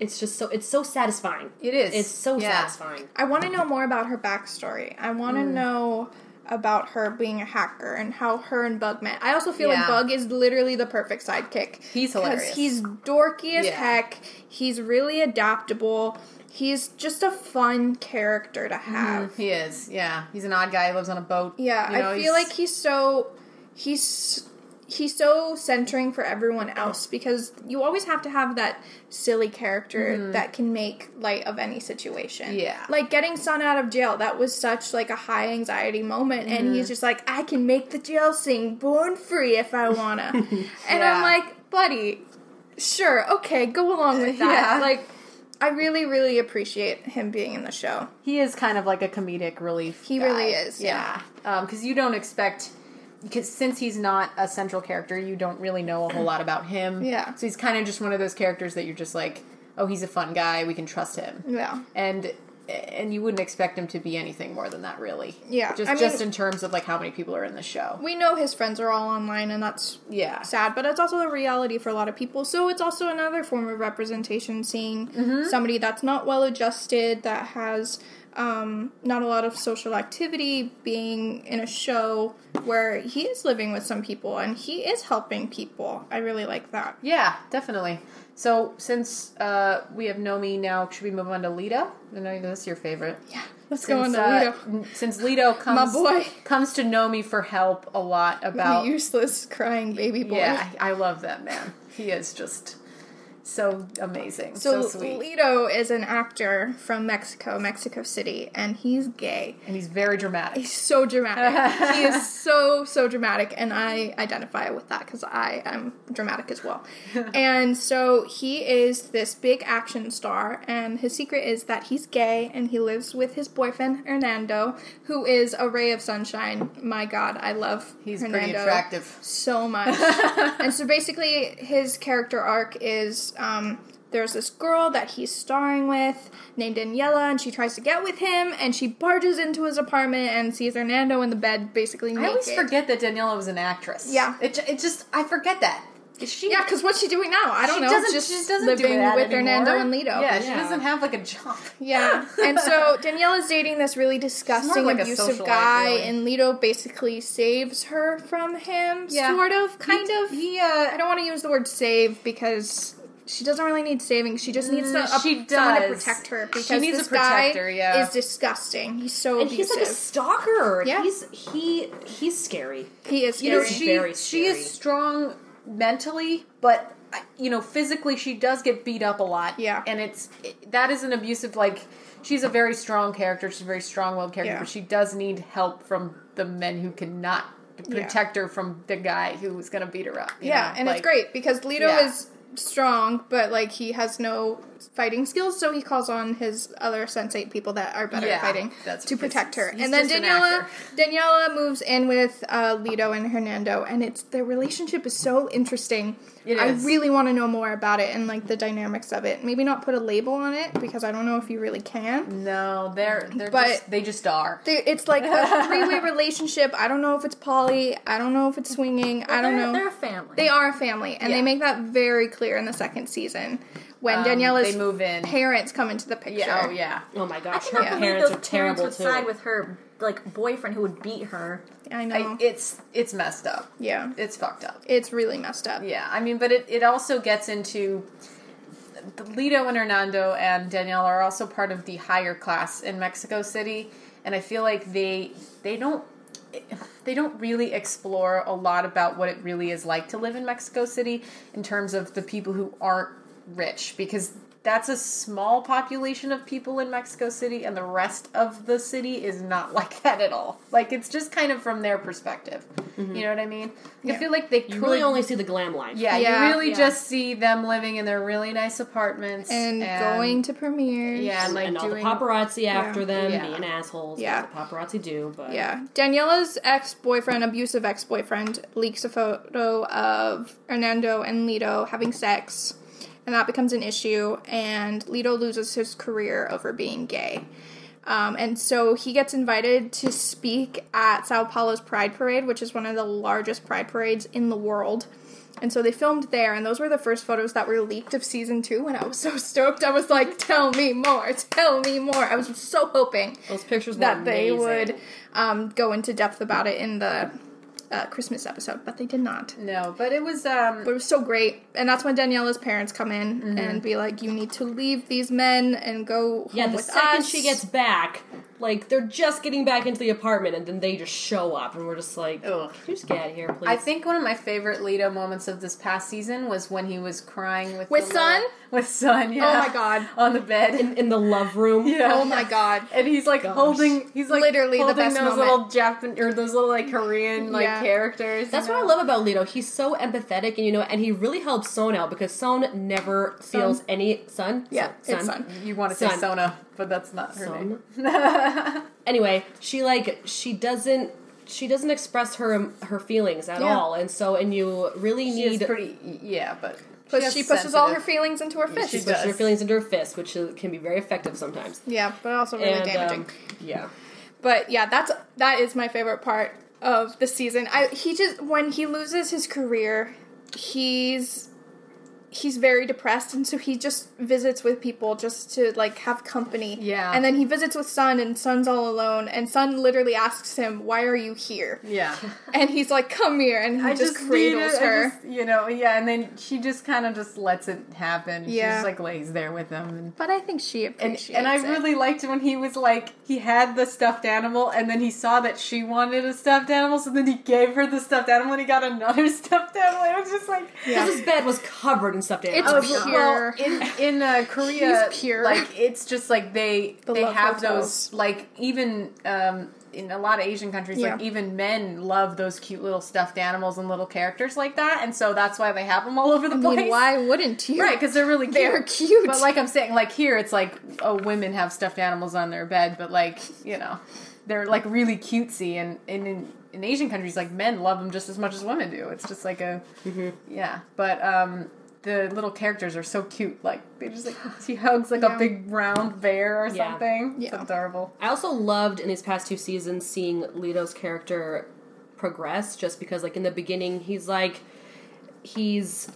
it's just so it's so satisfying It is. it's so Yeah. satisfying I want to know more about her backstory. I want Mm. to know about her being a hacker and how her and Bug met. I also feel like Bug is literally the perfect sidekick. He's hilarious. He's dorky as Yeah. heck. He's really adaptable. He's just a fun character to mm-hmm. have. He is, yeah. He's an odd guy. He lives on a boat. Yeah, You know, I feel he's- like he's so he's he's so centering for everyone else because you always have to have that silly character that can make light of any situation. Mm-hmm. Yeah. Like getting Son out of jail, that was such like a high anxiety moment and Mm-hmm. he's just like, I can make the jail sing born free if I wanna. and I'm like, buddy, sure, okay, go along with that. Yeah. Like I really, really appreciate him being in the show. he is kind of like a comedic relief. He guy. really is, Yeah, because you don't expect because since he's not a central character, you don't really know a whole lot about him. Yeah. So he's kind of just one of those characters that you're just like, oh, he's a fun guy. We can trust him. Yeah. And and you wouldn't expect him to be anything more than that, really. Yeah, Just I mean- just in terms of like how many people are in the show. we know his friends are all online and that's Yeah. sad but it's also a reality for a lot of people so it's also another form of representation seeing Mm-hmm. somebody that's not well adjusted that has um, not a lot of social activity being in a show where he is living with some people and he is helping people i really like that Yeah, definitely. So since uh, we have Nomi now, should we move on to Lito? I know that's your favorite. yeah let's go on Since, to uh, since Lito comes boy. comes to Nomi for help a lot about the useless crying baby boy yeah, I I love that man. He is just so amazing, so, so, sweet, Lito is an actor from Mexico, Mexico City, and he's gay. and he's very dramatic. He's so dramatic. he is so so dramatic, and I identify with that because I am dramatic as well. and so he is this big action star, and his secret is that he's gay, and he lives with his boyfriend Hernando, who is a ray of sunshine. My God, I love He's Hernando pretty attractive. so much. and so basically, his character arc is um, there's this girl that he's starring with named Daniela, and she tries to get with him, and she barges into his apartment and sees Hernando in the bed, basically naked. I always forget that Daniela was an actress. Yeah. it, it just I forget that. Is she? Yeah, because what's she doing now? I don't she know. Doesn't, just she doesn't living do that with Hernando and Lito. Yeah, she Yeah. doesn't have like a job. Yeah. and so Daniela's dating this really disgusting, like abusive socialite, guy, really. and Lito basically saves her from him, Yeah. sort of, kind He- of. he, uh, I don't want to use the word save because she doesn't really need saving. She just needs to, Mm, she someone to does. protect her She because needs this a protector, guy yeah. is disgusting. He's so and he's like a stalker Yeah. he's he he's scary he is you know scary. she Very she scary. is strong mentally but uh, you know physically she does get beat up a lot Yeah. and it's it, that is an abusive like she's a very strong character she's a very strong-willed character Yeah. but she does need help from the men who cannot protect her from the guy who is going to beat her up you yeah, know? and Like, it's great because Lito Yeah. is strong, but like he has no fighting skills, so he calls on his other sensate people that are better Yeah, at fighting to protect her. And then an Daniela. Daniela moves in with uh, Lito and Hernando, and it's their relationship is so interesting. It I is. really want to know more about it and like the dynamics of it. Maybe not put a label on it because I don't know if you really can. no they're they're But- just they just are They- It's like a three-way relationship. I don't know if it's poly. I don't know if it's swinging. I don't know. They're a family. They are a family, and Yeah. they make that very clear in the second season when Um, Daniela's they move in. parents come into the picture. yeah oh yeah oh my I gosh cannot her believe parents those are parents would too side with her like boyfriend who would beat her. I know. I, it's it's messed up yeah, it's fucked up it's really messed up. Yeah, I mean, but it, it also gets into Lito and Hernando and Danielle are also part of the higher class in Mexico City, and I feel like they they don't they don't really explore a lot about what it really is like to live in Mexico City in terms of the people who aren't rich because that's a small population of people in Mexico City and the rest of the city is not like that at all. Like it's just kind of from their perspective. Mm-hmm. You know what I mean? I feel like they You could really only see the glam life. yeah, Yeah. you really Yeah. just see them living in their really nice apartments and, going to premieres. yeah, and like and all doing the paparazzi after them Yeah. being assholes. Yeah. Yeah, the paparazzi do. But Yeah. Daniela's ex boyfriend, abusive ex boyfriend, leaks a photo of Hernando and Lito having sex, and that becomes an issue, and Lito loses his career over being gay. Um, and so he gets invited to speak at Sao Paulo's Pride Parade, which is one of the largest pride parades in the world. And so they filmed there, and those were the first photos that were leaked of season two. And I was so stoked. I was like, "Tell me more! Tell me more!" I was so hoping those pictures that they would um, go into depth about it in the uh, Christmas episode, but they did not. No, but it was um But it was so great, and that's when Daniela's parents come in and be like, "You need to leave these men and go home Yeah, the with second us." she gets back, like they're just getting back into the apartment, and then they just show up, and we're just like, Ugh. "Can you just get out of here, please?" I think one of my favorite Lito moments of this past season was when he was crying with With the Sun? little- with Sun. Yeah. Oh my God. on the bed. in, in the love room. yeah. Oh my god! And he's like holding, he's like Literally the holding best those moment. little Japan or those little like Korean like Yeah. characters. you That's what know? I love about Lito. He's so empathetic, and you know, and he really helps Son out because Son never feels any Son. Yeah, Son. it's Sun. You want to say Sun. Sona, but that's not her name. Anyway, she like she doesn't she doesn't express her her feelings at Yeah. all, and so and you really She need pretty, yeah, but Plus, has she pushes all her feelings into her fist. she she pushes her feelings into her fist, which can be very effective sometimes. Yeah, but also really and damaging. um, yeah, But yeah, that's that is my favorite part of the season. I he just when he loses his career, he's he's very depressed and so he just visits with people just to like have company. Yeah. And then he visits with Sun and Sun's all alone and Sun literally asks him, "Why are you here?" Yeah. And he's like, "Come here." And he I just, just cradles needed- I her. just- you know, yeah, and then she just kind of just lets it happen. She Yeah. just like lays there with him, and but I think she and, appreciates and I it. really liked when he was like he had the stuffed animal, and then he saw that she wanted a stuffed animal, so then he gave her the stuffed animal, and he got another stuffed animal. It was just like because his bed was covered in stuffed animals. It's Oh, pure. Well, in in uh, Korea, He's pure. like it's just like they The they have hotels. those like even um, in a lot of Asian countries, like even men love those cute little stuffed animals and little characters like that, and so that's why they have them all over the I place. mean, why wouldn't you? Right, because they're really cute. They're cute. But like I'm saying, like here, it's like oh, women have stuffed animals on their bed, but like you know, they're like really cutesy, and, and in in Asian countries, like men love them just as much as women do. It's just like a yeah. But um, the little characters are so cute. Like they just like he hugs like Yeah. a big round bear or Yeah. something. It's Yeah. adorable. I also loved in these past two seasons seeing Lito's character progress just because like in the beginning he's like he's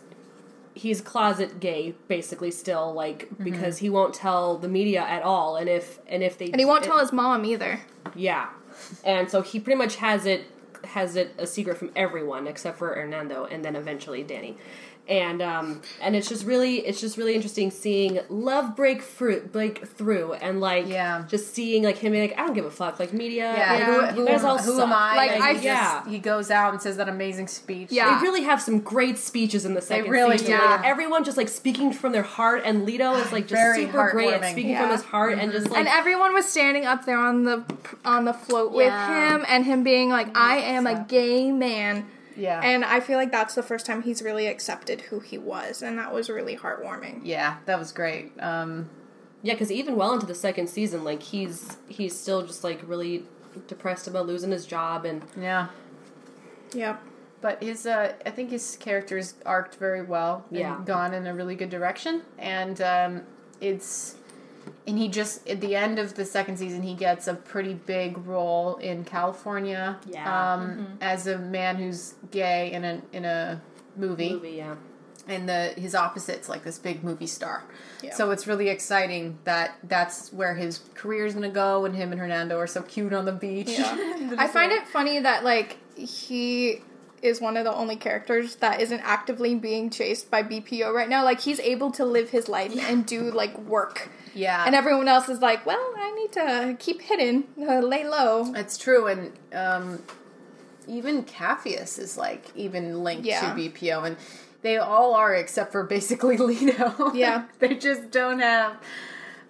he's closet gay basically still like because mm-hmm. he won't tell the media at all and if and if they and he won't tell his mom either. yeah and so he pretty much has it has it a secret from everyone except for Hernando and then eventually Dani and um and it's just really it's just really interesting seeing love break fruit break through and like Yeah. just seeing like him being like I don't give a fuck like media Yeah, Yeah. Who, you who, guys all who am I? Like, I he just- yeah. he goes out and says that amazing speech. Yeah. They really have some great speeches in the second they really season. do. Like, everyone just like speaking from their heart, and Lito is like just Very super great at speaking Yeah. from his heart and just like and everyone was standing up there on the on the float Yeah. with him and him being like i am a gay man Yeah. and i feel like that's the first time he's really accepted who he was and that was really heartwarming yeah, that was great. Um, yeah, because even well into the second season, like he's he's still just like really depressed about losing his job and yeah. yep But his, uh, I think his character's arced very well. and Yeah. gone in a really good direction, and um, it's, and he just at the end of the second season, he gets a pretty big role in California. Yeah. Um, as a man who's gay in a in a movie, movie. Yeah, and the his opposite's like this big movie star. Yeah. So it's really exciting that that's where his career is going to go, and him and Hernando are so cute on the beach. yeah i find it funny that like he is one of the only characters that isn't actively being chased by bpo right now like he's able to live his life and do like work Yeah. and everyone else is like well i need to keep hidden uh, lay low It's true, and um, even Capheus is like even linked Yeah. to BPO, and they all are except for basically Lito. Yeah. they just don't have.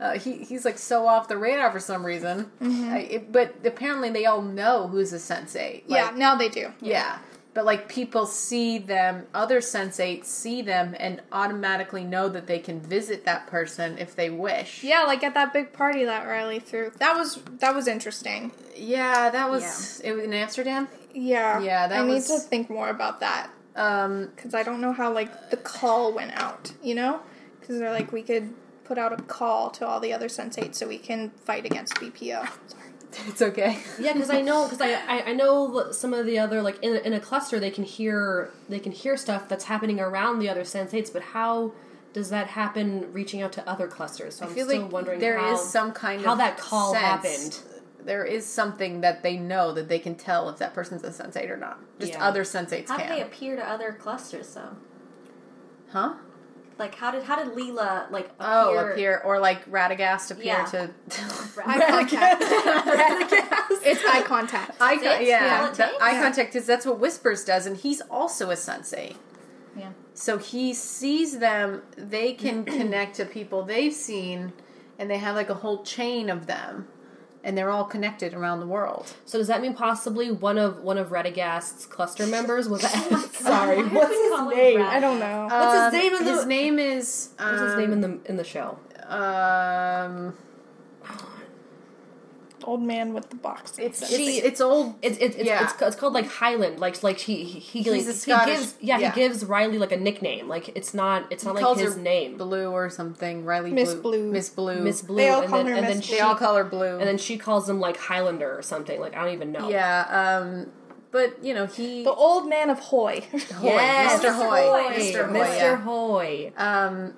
Uh, he he's like so off the radar for some reason. I, it, but apparently they all know who's a sensate. yeah, now they do. yeah. But like people see them, other sensates see them, and automatically know that they can visit that person if they wish. Yeah, like at that big party that Riley threw. That was that was interesting. Yeah, that was it was in Amsterdam. Yeah. Yeah, that I was- need to think more about that Um, because I don't know how like the call went out. You know, because they're like we could put out a call to all the other sensates so we can fight against BPO. Sorry. it's okay. Yeah, because I know because I, I I know some of the other like in, in a cluster they can hear they can hear stuff that's happening around the other sensates, but how does that happen reaching out to other clusters? So I'm feel still like wondering there is how, some kind how of that call sense. happened. There is something that they know that they can tell if that person's a sensate or not. Just Yeah. other sensates How did can. they appear to other clusters though? huh? Like how did how did Lila like oh, appear? Oh, appear or like Radagast appear Yeah. to Eye contact. it's eye contact. eye That's con- it? yeah, All the eye Yeah. contact is that's what Whispers does, and he's also a sensate. Yeah. So he sees them. They can connect to people they've seen, and they have like a whole chain of them, and they're all connected around the world. So does that mean possibly one of one of Radagast's cluster members was? Oh sorry, Why what's do we call his name? Brad? I don't know. What's his name in the? Um, His name is. Um, what's his name in the in the show? Um, Old man with the box. it's it's, She- it's old. It's it's it's, Yeah. it's, it's called like Highland, like like he he he, like, He's he gives yeah, yeah. he gives Riley like a nickname. Like it's not it's not like calls his her name. Blue or something. Riley Miss Blue. Blue. Miss Blue. Miss Blue. They all and call then, her and Miss then Blue. she They all call her Blue. and then she calls him like Highlander or something. Like I don't even know. yeah. Um, but you know he. the old man of Hoy. Hoy, Yes, Mr. Hoy. Hoy. Mr. Hoy. Mr. Yeah. Hoy. Um,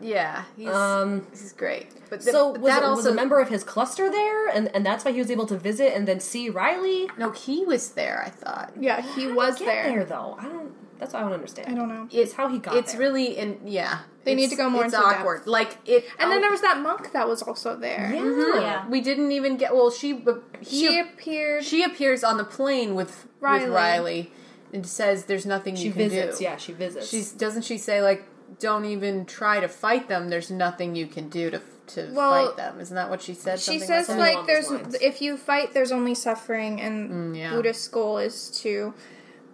yeah. He's Um, he's great. But th- So but was, that it- also was a member of his cluster there, and and that's why he was able to visit and then see Riley. no, he was there. I thought. Yeah, he How was get there. there though. I don't. That's what I don't understand. I don't know. It's how he got It's there. really in yeah. They need to go more It's into depth. awkward. Like it. And then there was that monk that was also there. yeah. Yeah. we didn't even get. Well, she he, She appeared. she appears on the plane with Riley. with Riley and says, "There's nothing She you can visits. do." Yeah, she visits. She's doesn't she say like, "Don't even try to fight them. There's nothing you can do to to Well, fight them." Isn't that what she said? she Something says like, like there's lines. if you fight there's only suffering and Mm, yeah. Buddhist goal is to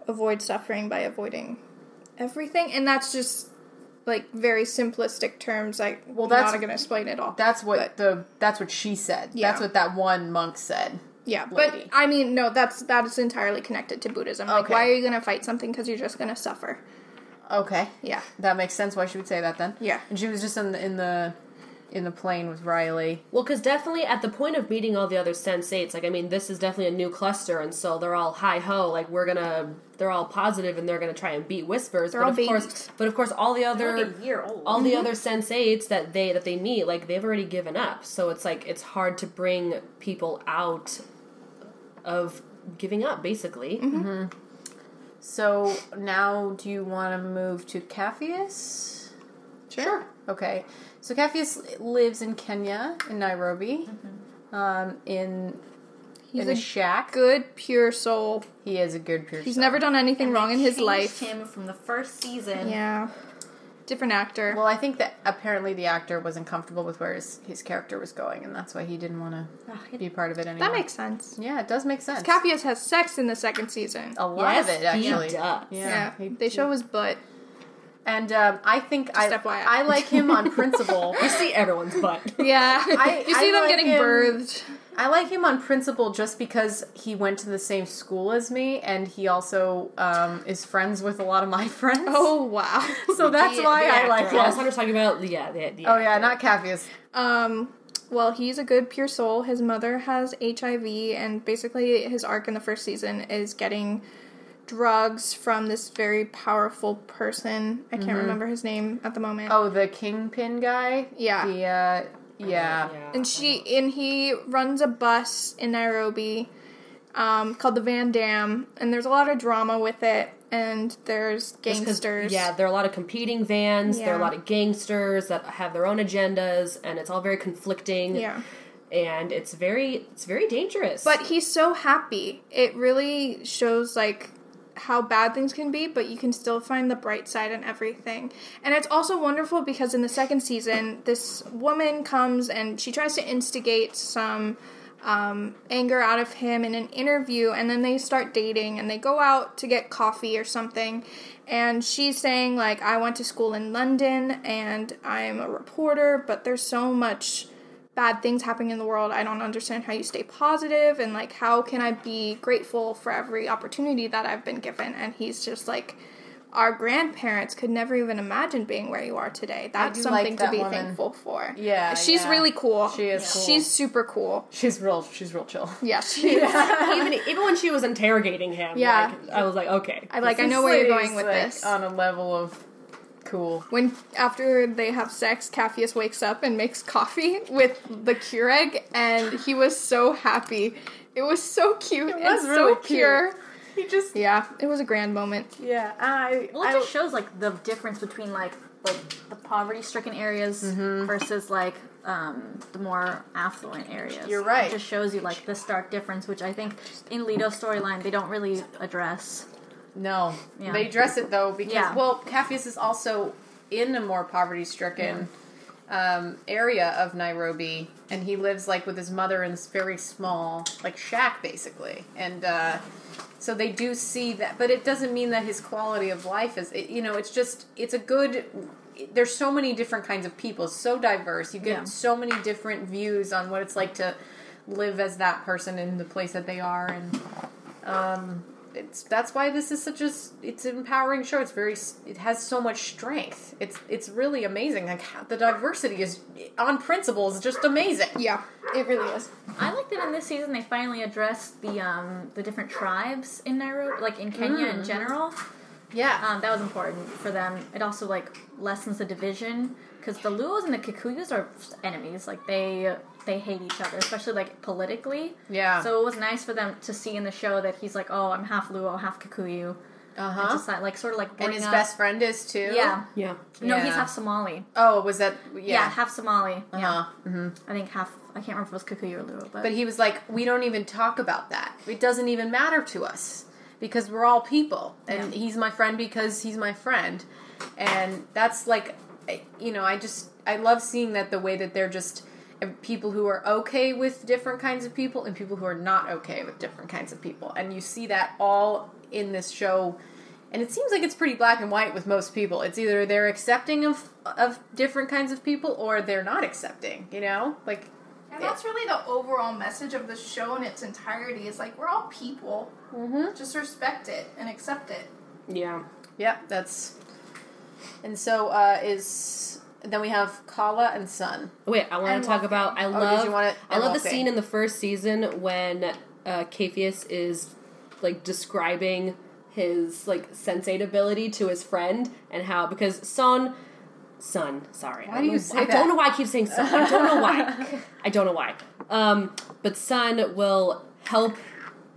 avoid suffering by avoiding everything and that's just like very simplistic terms like well that's- that's not gonna explain it all that's what But- the that's what she said. Yeah. That's what that one monk said. yeah lady. but i mean no that's that is entirely connected to buddhism like Okay. why are you gonna fight something because you're just gonna suffer Okay. yeah That makes sense why she would say that then. Yeah. And she was just in the in the in the plane with Riley. Well, because definitely at the point of meeting all the other sensates, like I mean, this is definitely a new cluster, and so they're all high ho, like we're gonna, they're all positive, and they're gonna try and beat whispers. They're but all of babies. course, but of course, all the other, like a year old. all the mm-hmm. other sensates that they that they meet, like they've already given up. So it's like it's hard to bring people out of giving up, basically. Mm-hmm. Mm-hmm. So now, do you want to move to Capheus? sure Okay. So Capheus lives in Kenya, in Nairobi, um, in he's in a a shack. good pure soul He is a good pure. Soul. He's soul. never done anything And wrong they in his life Him from the first season. yeah different actor Well, I think that apparently the actor wasn't comfortable with where his, his character was going, and that's why he didn't want to be part of it anymore. that makes sense yeah, it does make sense. Capheus has sex in the second season. a lot Yes, of it he actually. does. Yeah, Yeah, he- they show his butt. and um, I think I FYI. I like him on principle. You see everyone's butt. Yeah, I- you see I them like getting him- birthed. I like him on principle just because he went to the same school as me, and he also um, is friends with a lot of my friends. Oh wow. so that's The- why the I like actor. Yeah, I him. was talking about yeah, the, the Oh yeah, not Capheus. Um, well, he's a good pure soul. His mother has HIV, and basically his arc in the first season is getting drugs from this very powerful person. I can't remember his name at the moment. Oh, the kingpin guy. Yeah. The uh, yeah. Yeah. and she and he runs a bus in Nairobi um, called the Van Damn, and there's a lot of drama with it. And there's gangsters. Yeah, there are a lot of competing vans. Yeah. There are a lot of gangsters that have their own agendas, and it's all very conflicting. yeah. and it's very it's very dangerous. But he's so happy. It really shows like how bad things can be, but you can still find the bright side in everything. And it's also wonderful because in the second season, this woman comes and she tries to instigate some um, anger out of him in an interview, and then they start dating and they go out to get coffee or something. And she's saying, like, I went to school in London and I'm a reporter, but there's so much bad things happening in the world. I don't understand how you stay positive and like how can I be grateful for every opportunity that I've been given. And he's just like our grandparents could never even imagine being where you are today. That's something like to be woman. thankful for. Yeah, She's yeah. really cool. She is cool. She's super cool. She's real. She's real chill. Yeah, she is. even even when she was interrogating him, Yeah. like, I was like, okay, I like I know where you're going with like, this. On a level of cool. when after they have sex, Capheus wakes up and makes coffee with the Keurig, and he was so happy. It was so cute and was so really cute. pure. He just Yeah, it was a grand moment. yeah. I Well, it I just shows like the difference between like like the poverty-stricken areas Mm-hmm. versus like um, the more affluent areas. You're right. It just shows you like the stark difference, which I think in Lito's storyline they don't really address. No. Yeah. They dress it though because Yeah. well, Capheus is also in a more poverty-stricken um, area of Nairobi, and he lives like with his mother in this very small like shack basically, and. uh so they do see that but it doesn't mean that his quality of life is it, you know it's just it's a good there's so many different kinds of people so diverse you get Yeah. so many different views on what it's like to live as that person in the place that they are and um it's that's why this is such a s- it's an empowering show it's very it has so much strength it's it's really amazing like how, the diversity is on principle is just amazing Yeah, it really is. I like that in this season they finally addressed the um, the different tribes in Nairobi, like in Kenya Mm. in general. yeah Um, that was important for them. It also like lessens the division because the Luos and the Kikuyus are enemies. Like they they hate each other, especially like politically. Yeah. So it was nice for them to see in the show that he's like, oh, I'm half Luo, half Kikuyu. uh And huh just like, like sort of like and his up- best friend is too Yeah. yeah. No, he's half Somali. oh was that Yeah, yeah, half Somali. uh-huh. Yeah. I think half. I can't remember if it was Kikuyu or Luo, but, But he was like, we don't even talk about that. It doesn't even matter to us because we're all people. And Yeah. he's my friend because he's my friend. And that's like, you know, I just, I love seeing that the way that they're just people who are okay with different kinds of people and people who are not okay with different kinds of people. And you see that all in this show. And it seems like it's pretty black and white with most people. It's either they're accepting of of different kinds of people or they're not accepting, you know? Like And that's really the overall message of the show in its entirety is like we're all people. Mm-hmm. Just respect it and accept it. Yeah. Yep, that's. And so uh, is then we have Kala and Sun. Wait, I want to talk about. I did love. you wanna- I love the scene in the first season when uh, is like describing his like sensate ability to his friend and how because Son. Son, sorry. Why I do you don't know- say I that? don't know why I keep saying son. I don't know why. I don't know why. Um, but Son will help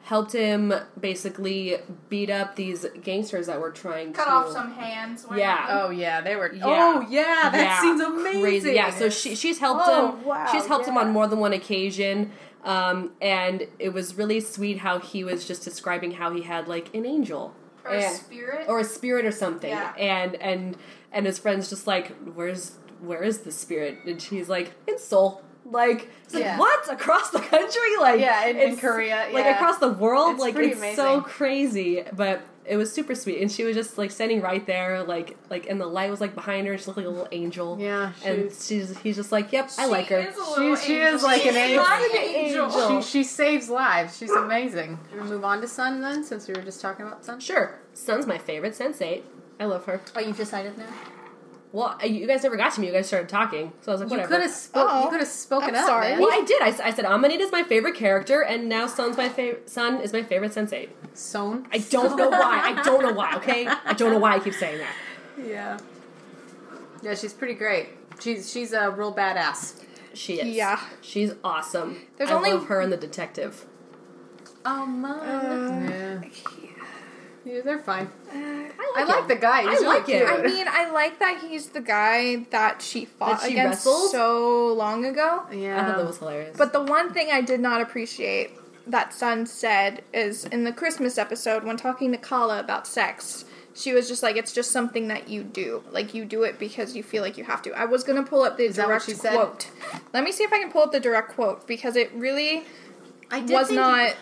helped him basically beat up these gangsters that were trying Cut to cut off some hands. what Yeah. Oh yeah, they were. Yeah. Oh yeah, that Yeah. seems amazing. Crazy. Yeah, so she she's helped Oh, him. wow, she's helped him on more than one occasion. Um, and it was really sweet how he was just describing how he had like an angel Or a spirit. or a spirit or something. Yeah. And and and his friend's just like, Where's where is the spirit? And she's like, In Seoul. Like, it's like Yeah. what across the country? Like, Yeah, in- in it's- Korea, like across the world. It's like, pretty it's so crazy. But it was super sweet, and she was just like standing right there, like like, and the light was like behind her. She looked like a little angel. Yeah, and she's he's just like, yep, I like her. She is, a little She- she is like an She's angel. my angel. She, she saves lives. She's amazing. Should we move on to Sun then, since we were just talking about Sun? Sure, Sun's my favorite sensate. I love her. Oh, you've decided now? Well, you guys never got to me. You guys started talking, so I was like, You whatever. could have spoke. Oh, you could have spoken I'm up, sorry. man. Well, I did. I said Amanita is my favorite character, and now Sun's my favorite. Sun is my favorite sensate. Son. I don't know why. I don't know why. Okay, I don't know why I keep saying that. Yeah. Yeah, she's pretty great. She's she's a real badass. She is. Yeah. she's awesome. There's I only- love her and the detective. Oh, man. Uh, yeah. Yeah, they're fine. Uh, I I like the guy. He's I like really it. cute. I mean, I like that he's the guy that she fought That she against wrestled? so long ago. yeah. I thought that was hilarious. But the one thing I did not appreciate that Sun said is in the Christmas episode when talking to Kala about sex, she was just like, "It's just something that you do. Like you do it because you feel like you have to." I was gonna pull up the that what direct she said? quote. Let me see if I can pull up the direct quote because it really I did was think- not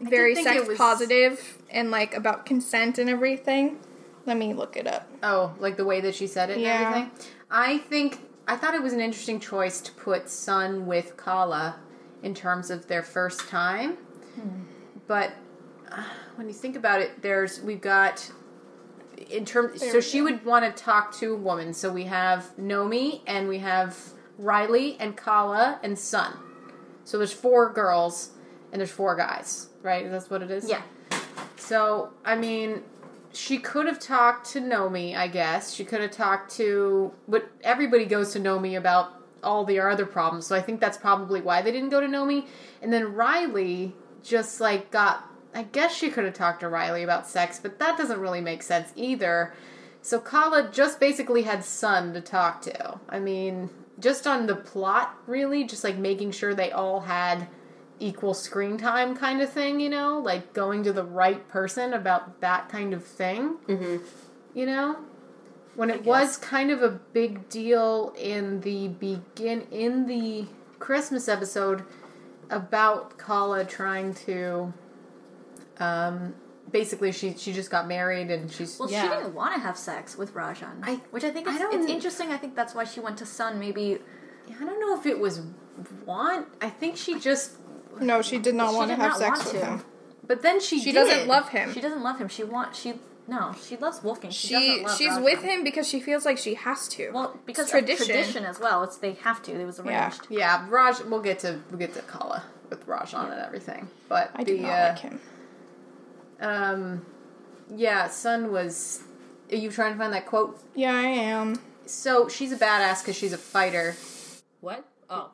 very sex was- positive and like about consent and everything. Let me look it up. Oh, like the way that she said it and Yeah. everything. I think I thought it was an interesting choice to put Sun with Kala in terms of their first time. But uh, when you think about it, there's we've got in terms. So she would want to talk to a woman. So we have Nomi and we have Riley and Kala and Sun. So there's four girls and there's four guys, right? That's what it is. Yeah. So, I mean, she could have talked to Nomi, I guess. She could have talked to. But everybody goes to Nomi about all their other problems. So I think that's probably why they didn't go to Nomi. And then Riley just, like, got. I guess she could have talked to Riley about sex, but that doesn't really make sense either. So Kala just basically had Sun to talk to. I mean, just on the plot, really, just like making sure they all had equal screen time kind of thing, you know? Like going to the right person about that kind of thing. Mm-hmm. You know? When it was kind of a big deal in the begin in the Christmas episode about Kala trying to um basically she she just got married and she's Well, Yeah. she didn't want to have sex with Rajan, I- which I think I is, don't- it's interesting. I think that's why she went to Sun. Maybe I don't know if it was want. I think she just No, she did not She want to have sex want with to. him. but then she She did. doesn't love him. she doesn't love him. She wants she no, she loves Wolfgang. She, She doesn't love she's Rajan. with him because she feels like she has to. Well, because It's tradition. tradition. tradition as well. It's they have to. It was Yeah. arranged. Yeah, yeah. Raj. We'll get to we'll get to Kala with Rajan and everything. But I the do not uh, like him. um, yeah, Sun was. Are you trying to find that quote? Yeah, I am. So she's a badass because she's a fighter. What? Oh,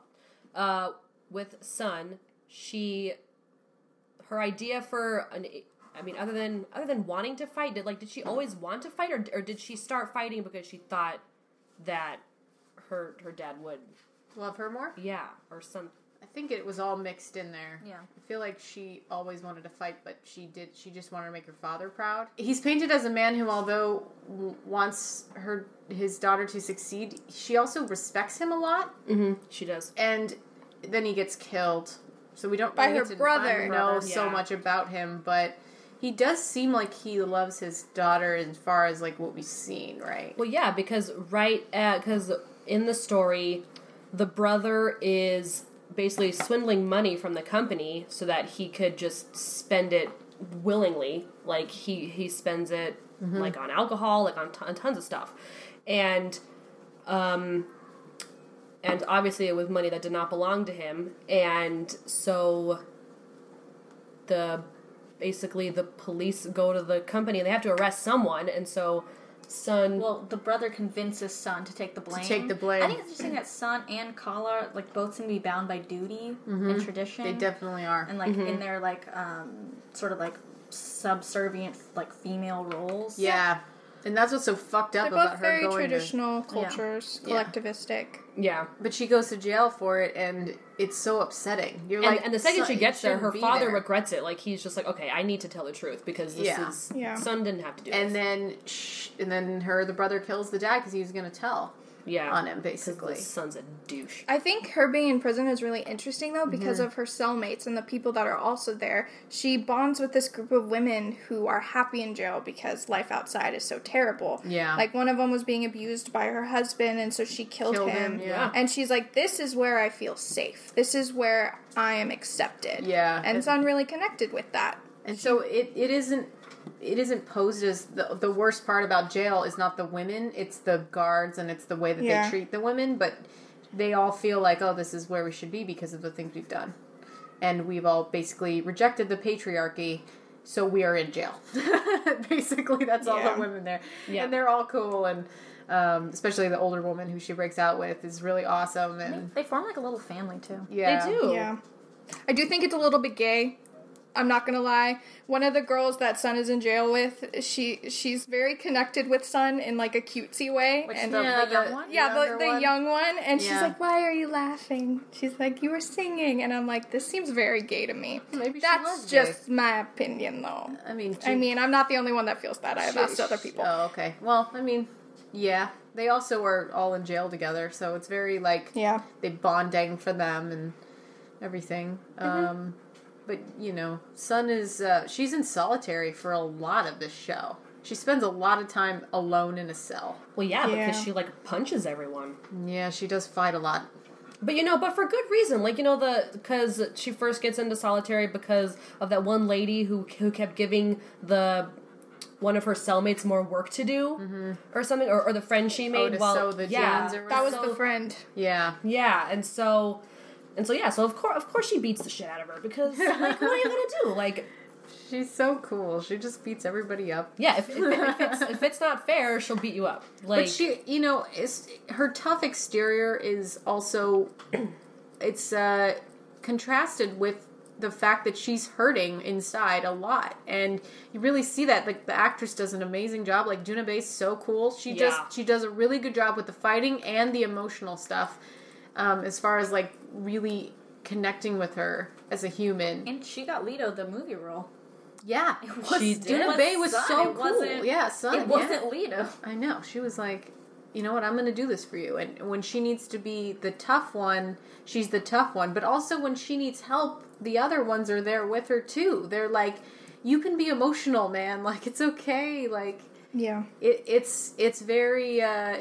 uh, with Sun, she, her idea for an, I mean, other than other than wanting to fight, did like did she always want to fight, or or did she start fighting because she thought that her her dad would, Love her more. yeah, or some. I think it was all mixed in there. Yeah. I feel like she always wanted to fight, but she did. She just wanted to make her father proud. He's painted as a man who, although w- wants her his daughter to succeed, she also respects him a lot. Mm-hmm. She does. and then he gets killed. So we don't By really her to brother. know Brother, so much about him, but he does seem like he loves his daughter as far as like what we've seen, right? Well, yeah, because right at because in the story, the brother is basically swindling money from the company so that he could just spend it willingly. Like he he spends it like on alcohol, like on, t- on tons of stuff, and um, and obviously it was money that did not belong to him, and so the basically the police go to the company and they have to arrest someone, and so. Son Well, the brother convinces son to take the blame. take the blame. I think it's interesting that son and Kala like both seem to be bound by duty and tradition. They definitely are. and like in their like um sort of like subservient like female roles. yeah. And that's what's so fucked up They're about both her very going to traditional cultures, Yeah. collectivistic. Yeah. But she goes to jail for it and it's so upsetting. You're And, like and the second "Son, she you gets there, shouldn't her be father there." regrets it. Like he's just like, okay, I need to tell the truth because this Yeah. is Yeah. son didn't have to do And this. then sh- and then her the brother kills the dad because he was going to tell yeah, on him basically. the son's a douche. I think her being in prison is really interesting though because Mm-hmm. of her cellmates and the people that are also there. She bonds with this group of women who are happy in jail because life outside is so terrible. Yeah. Like one of them was being abused by her husband and so she killed, Killed him. him, yeah. And she's like this is where I feel safe. This is where I am accepted. Yeah. And Sun really connected with that. And so it, it isn't it isn't posed as the the worst part about jail is not the women, it's the guards and it's the way that Yeah. they treat the women, but they all feel like, oh, this is where we should be because of the things we've done. And we've all basically rejected the patriarchy, so we are in jail. basically, that's all the women there. Yeah. And they're all cool and um, especially the older woman who she breaks out with is really awesome and They form like a little family too. yeah. They do. Yeah. I do think it's a little bit gay I'm not gonna lie. One of the girls that Sun is in jail with, she she's very connected with Sun in like a cutesy way. Which and the, Yeah, the young one? yeah, the, younger the one? young one, and she's like, "Why are you laughing?" She's like, "You were singing," and I'm like, "This seems very gay to me." Maybe she That's was just my opinion, though. I mean, I mean, I'm not the only one that feels that. I've asked other people. Oh, okay. Well, I mean, yeah, they also are all in jail together, so it's very like Yeah. they bonding for them and everything. Mm-hmm. Um, but you know, Sun is uh, she's in solitary for a lot of this show. She spends a lot of time alone in a cell. Well, yeah, Yeah. because she like punches everyone. Yeah, she does fight a lot. But you know, but for good reason. Like you know, the because she first gets into solitary because of that one lady who who kept giving the one of her cellmates more work to do or something, or, or the friend she made. Mm-hmm. to while, sew the yeah, jeans or That was So- the friend. Yeah, Yeah, and so and so yeah, so of course of course she beats the shit out of her because like what are you gonna do? Like she's so cool. She just beats everybody up. yeah, if, if, if it's if it's not fair, she'll beat you up. Like But she, you know, is her tough exterior is also it's uh contrasted with the fact that she's hurting inside a lot and you really see that like the actress does an amazing job like Doona Bae's so cool she Yeah. just she does a really good job with the fighting and the emotional stuff um as far as like really connecting with her as a human And she got Lito the movie role. yeah Was, She it did. Doona Bae was Sun. so It cool wasn't- yeah son It wasn't Lito. I know. She was like, you know what? I'm going to do this for you. And when she needs to be the tough one, she's the tough one. But also when she needs help, the other ones are there with her too. They're like, you can be emotional, man. Like it's okay. Like Yeah. it, it's it's very. uh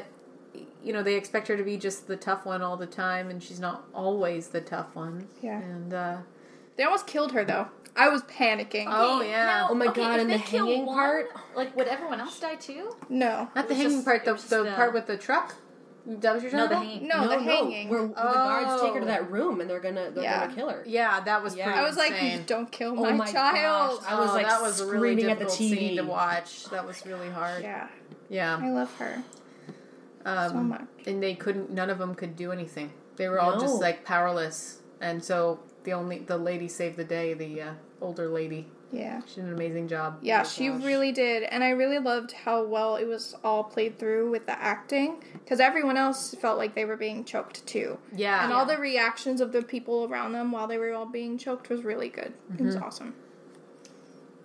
you know, they expect her to be just the tough one all the time, and she's not always the tough one. Yeah. And uh They almost killed her though. I was panicking. oh yeah, Oh my okay, God, and the hanging one, part? Like, would everyone else die too? No. not the hanging just- part. it The the the- part with the truck. That was your No, the hanging. No, the hanging. Where, where the guards take her to Oh. that room and they're gonna they're Yeah. gonna kill her. Yeah, that was Yeah. pretty I was like, insane. don't kill my, Oh my, my child. gosh. I was, Oh, like, that was a really screaming at the difficult scene TV. to watch. That was really hard. Yeah. Yeah. I love her Um, so much. And they couldn't. None of them could do anything. They were all No. just like powerless. And so the only the lady saved the day. The uh, older lady. Yeah. She did an amazing job. Yeah, Oh, she gosh. really did. And I really loved how well it was all played through with the acting. Because everyone else felt like they were being choked too. Yeah. And all the reactions of the people around them while they were all being choked was really good. It was awesome.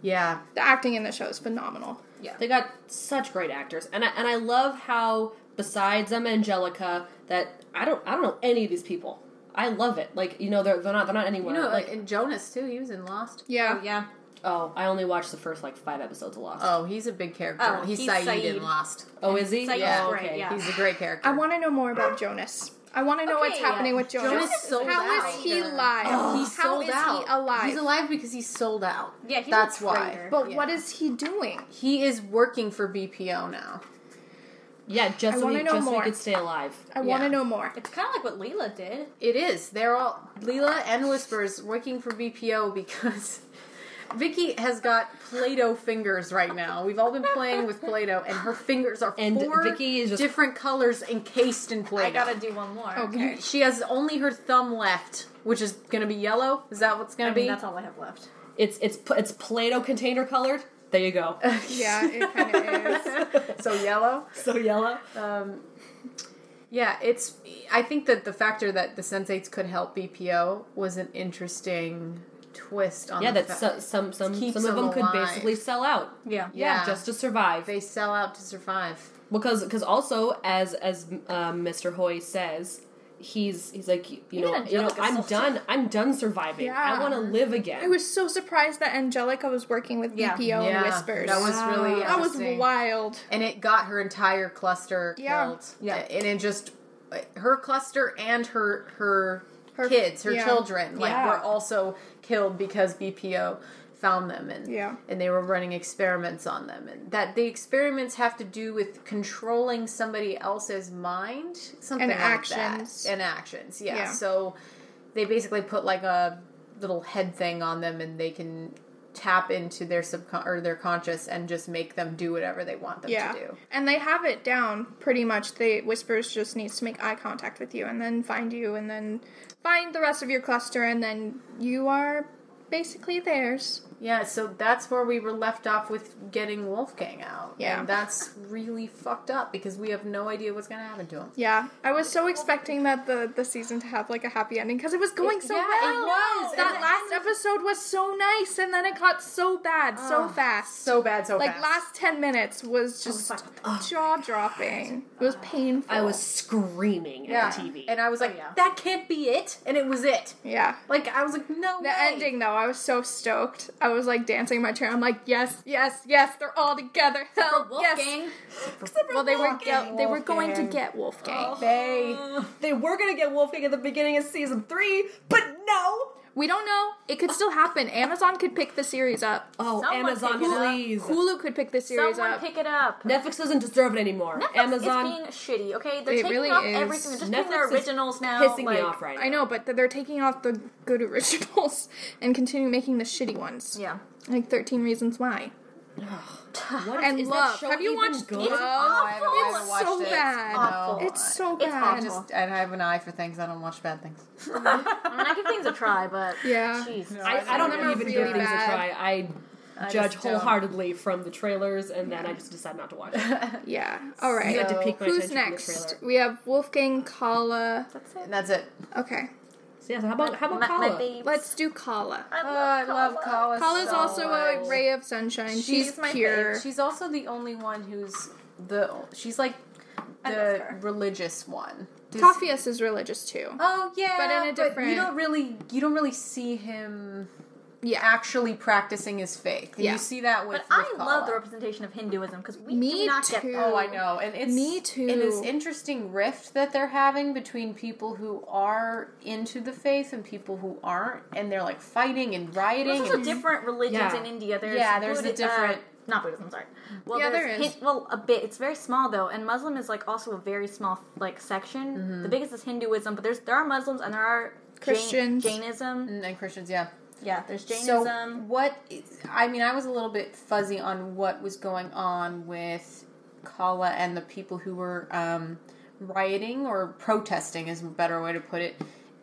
Yeah. The acting in the show is phenomenal. Yeah. They got such great actors, and I, and I love how besides um Angelica, that I don't I don't know any of these people. I love it. Like you know they're they're not they're not You know, like and Jonas too. He was in Lost. Yeah. Oh, yeah. oh I only watched the first like five episodes of Lost. Oh, he's a big character. Oh, he's, he's Sayid, Sayid. in Lost. Oh, is he? Sayid's yeah. great, okay. yeah. He's a great character. I want to know more about Jonas. I want to know what's happening yeah. with Jonas. Jonas sold How out. is he Oh, alive? he's How sold is out. he alive? He's alive because he's sold out. Yeah, he's a that's why. But Yeah. what is he doing? He is working for BPO now. Yeah, just I so wanna know just so he could stay alive. I want to Yeah. know more. It's kind of like what Lila did. It is. They're all Lila and Whispers working for BPO because Vicky has got Play-Doh fingers right now. We've all been playing with Play-Doh, and her fingers are And four Vicky is just- different colors encased in Play-Doh. I gotta do one more. Okay. She has only her thumb left, which is going to be yellow. Is that what's going to mean, be? that's all I have left. It's it's p- it's Play-Doh container colored. There you go. Yeah, it kind of is. so yellow. so yellow. Yeah, it's. I think that the factor that the Sensates could help BPO was an interesting twist on. Yeah, the that fa- so, some some keeps some of them them could basically sell out. Yeah. Yeah. just to survive. they sell out to survive. because because also as as um, Mr. Hoy says, he's he's like you, you know Even you know I'm still- done I'm done surviving. Yeah. I want to live again. I was so surprised that Angelica was working with Yeah. BPO and Yeah, Whispers. that was really that was wild. and it got her entire cluster Yeah. killed. Yeah. and it just her cluster and her her, Her- kids, her yeah. children, like Yeah. were also killed because BPO found them and Yeah. and they were running experiments on them and that the experiments have to do with controlling somebody else's mind something And like actions. that. and actions yeah. Yeah. so they basically put like a little head thing on them and they can tap into their subcon or their conscious and just make them do whatever they want them Yeah. to do And they have it down pretty much. The Whispers just needs to make eye contact with you and then find you and then find the rest of your cluster and then you are basically theirs. Yeah, so that's where we were left off with getting Wolfgang out. Yeah. And that's really fucked up because we have no idea what's going to happen to him. Yeah, I was so expecting that the the season to have like a happy ending because it was going so yeah, well. it was. That And- last episode was so nice, and then it got so bad so fast. So bad, so like fast. last ten minutes was just jaw dropping. It was painful. I was screaming yeah. at the TV. And I was oh, like, that can't be it. And it was it. yeah. Like, I was like, no The way. ending though, I was so stoked. I was like dancing in my chair. I'm like, yes, yes, yes, they're all together. Hell, yes. Wolfgang. Well, they were Wolfgang. they were going to get Wolfgang. They. They were gonna get Wolfgang at the beginning of season three, but no. We don't know. It could still happen. Amazon could pick the series up. oh, Someone Amazon, pick it up. please. Hulu could pick the series up. Someone up. pick it up. Netflix doesn't deserve it anymore. Netflix Amazon is being shitty. Okay, they're It taking really off is. everything. They're just putting their Netflix is originals now. pissing like, me off right now. I know, but th- they're taking off the good originals and continue making the shitty ones. Yeah. Like 13 Reasons Why. What And is that Love. show Have you even watched good? Love? I haven't- I It's watched so it. bad. Awful. It's so It's bad. awful. Just, and I have an eye for things. I don't watch bad things. I mean, I give things a try, but Yeah. jeez. I, I don't Some of them are even really give things bad. a try. I, judge wholeheartedly don't. from the trailers, and then I just decide not to watch it. Yeah. All right. You had to pique my Who's attention from the next? We have Wolfgang Kala. That's it. And that's it. Okay. So yeah, so how about how about My, my Kala? babes. Let's do Kala. I Oh, I love Kala. Kala's so also a ray of sunshine. She's, my pure. fave. She's also the only one who's the. She's like the religious one. Does- Capheus is religious too. Oh yeah, But in a different- you don't really you don't really see him Yeah. actually practicing his faith. Yeah. You see that with. But I with love the representation of Hinduism because we Me do not get too. that. Oh, I know, and it's Me too. And this interesting rift that they're having between people who are into the faith and people who aren't, and they're like fighting and rioting. There's also and- different religions Yeah. in India. There's Yeah, there's a different- Uh, not Buddhism, sorry. Well, Yeah, there's. Hin- well, a bit. It's very small though, and Muslim is like also a very small like section. Mm-hmm. The biggest is Hinduism, but there's there are Muslims and there are Jain- Christians. Jainism. and, and Christians, yeah. Yeah, there's So what? I mean, I was a little bit fuzzy on what was going on with Kala and the people who were um, rioting or protesting, is a better way to put it.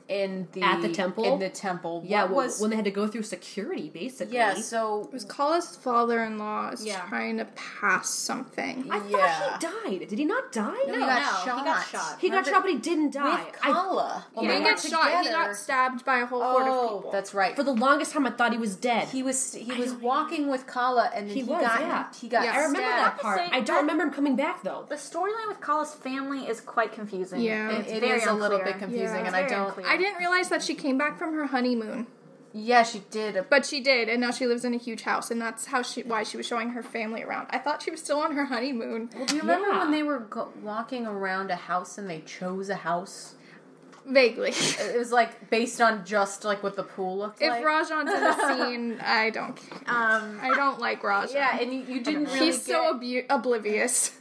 In the At the temple? in the temple, Yeah, What well, was when they had to go through security, basically. yeah. So It was Kala's father-in-law is Yeah. trying to pass something. I Yeah. thought he died. Did he not die? he got no, shot. he got shot. He got shot, but he didn't die. with I, Kala. he didn't get shot. He got stabbed by a whole horde of Oh, people. that's right. for the longest time, I thought he was dead. he was he was walking with Kala, and then He he, was, got yeah. he got. Yeah. I remember stabbed. that part. I don't remember him coming back though. The storyline with Kala's family is quite confusing. Yeah. it's It very is a little bit confusing, and I don't. Unclear. I didn't realize that she came back from her honeymoon, Yeah, she did. but she did, and now she lives in a huge house, and that's how she why she was showing her family around. I thought she was still on her honeymoon. Do you remember Yeah. when they were go- walking around a house and they chose a house? Vaguely. It was like based on just like what the pool looked like. if like. Rajan's in the scene, I don't. care. Um, I don't like Rajan. yeah, and you, you didn't really. he's so get- abu- oblivious.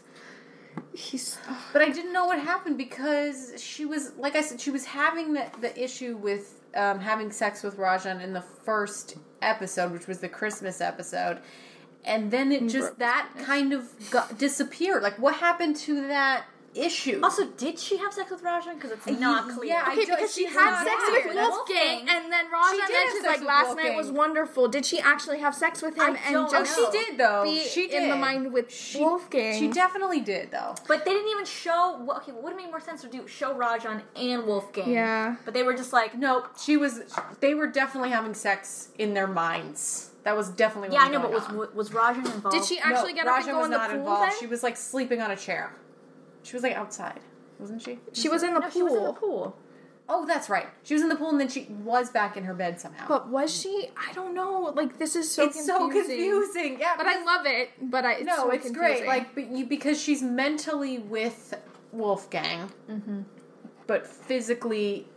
He's But I didn't know what happened because she was, like I said, she was having the, the issue with um, having sex with Rajan in the first episode, which was the Christmas episode. And then it just, that kind of got, disappeared. Like, what happened to that issue? also, did she have sex with Rajan? Because it's not clear. yeah, okay don't- because she she's had sex with That's- Wolfgang, and then Rajan She did have mentions like with last night was wonderful. Did she actually have sex with him I and don't just know. She did, though. be She in the mind with Wolfgang? She definitely did, though. But they didn't even show. well, Okay, what would have made more sense to do? Show Rajan and Wolfgang. Yeah. But they were just like, Nope, she was. They were definitely having sex in their minds. That was definitely. What yeah, I know, but going was on. was Rajan involved? Did she actually no, get up Raja and go was in the not pool involved. then? She was like sleeping on a chair. She was like outside, wasn't she? She was in the No, pool. she was in the pool. Oh, that's right. She was in the pool and then she was back in her bed somehow. But was she? I don't know. Like this is so it's confusing. so confusing. Yeah, But I love it. But I it's no, so it's great. Like, but you because she's mentally with Wolfgang, Mm-hmm. but physically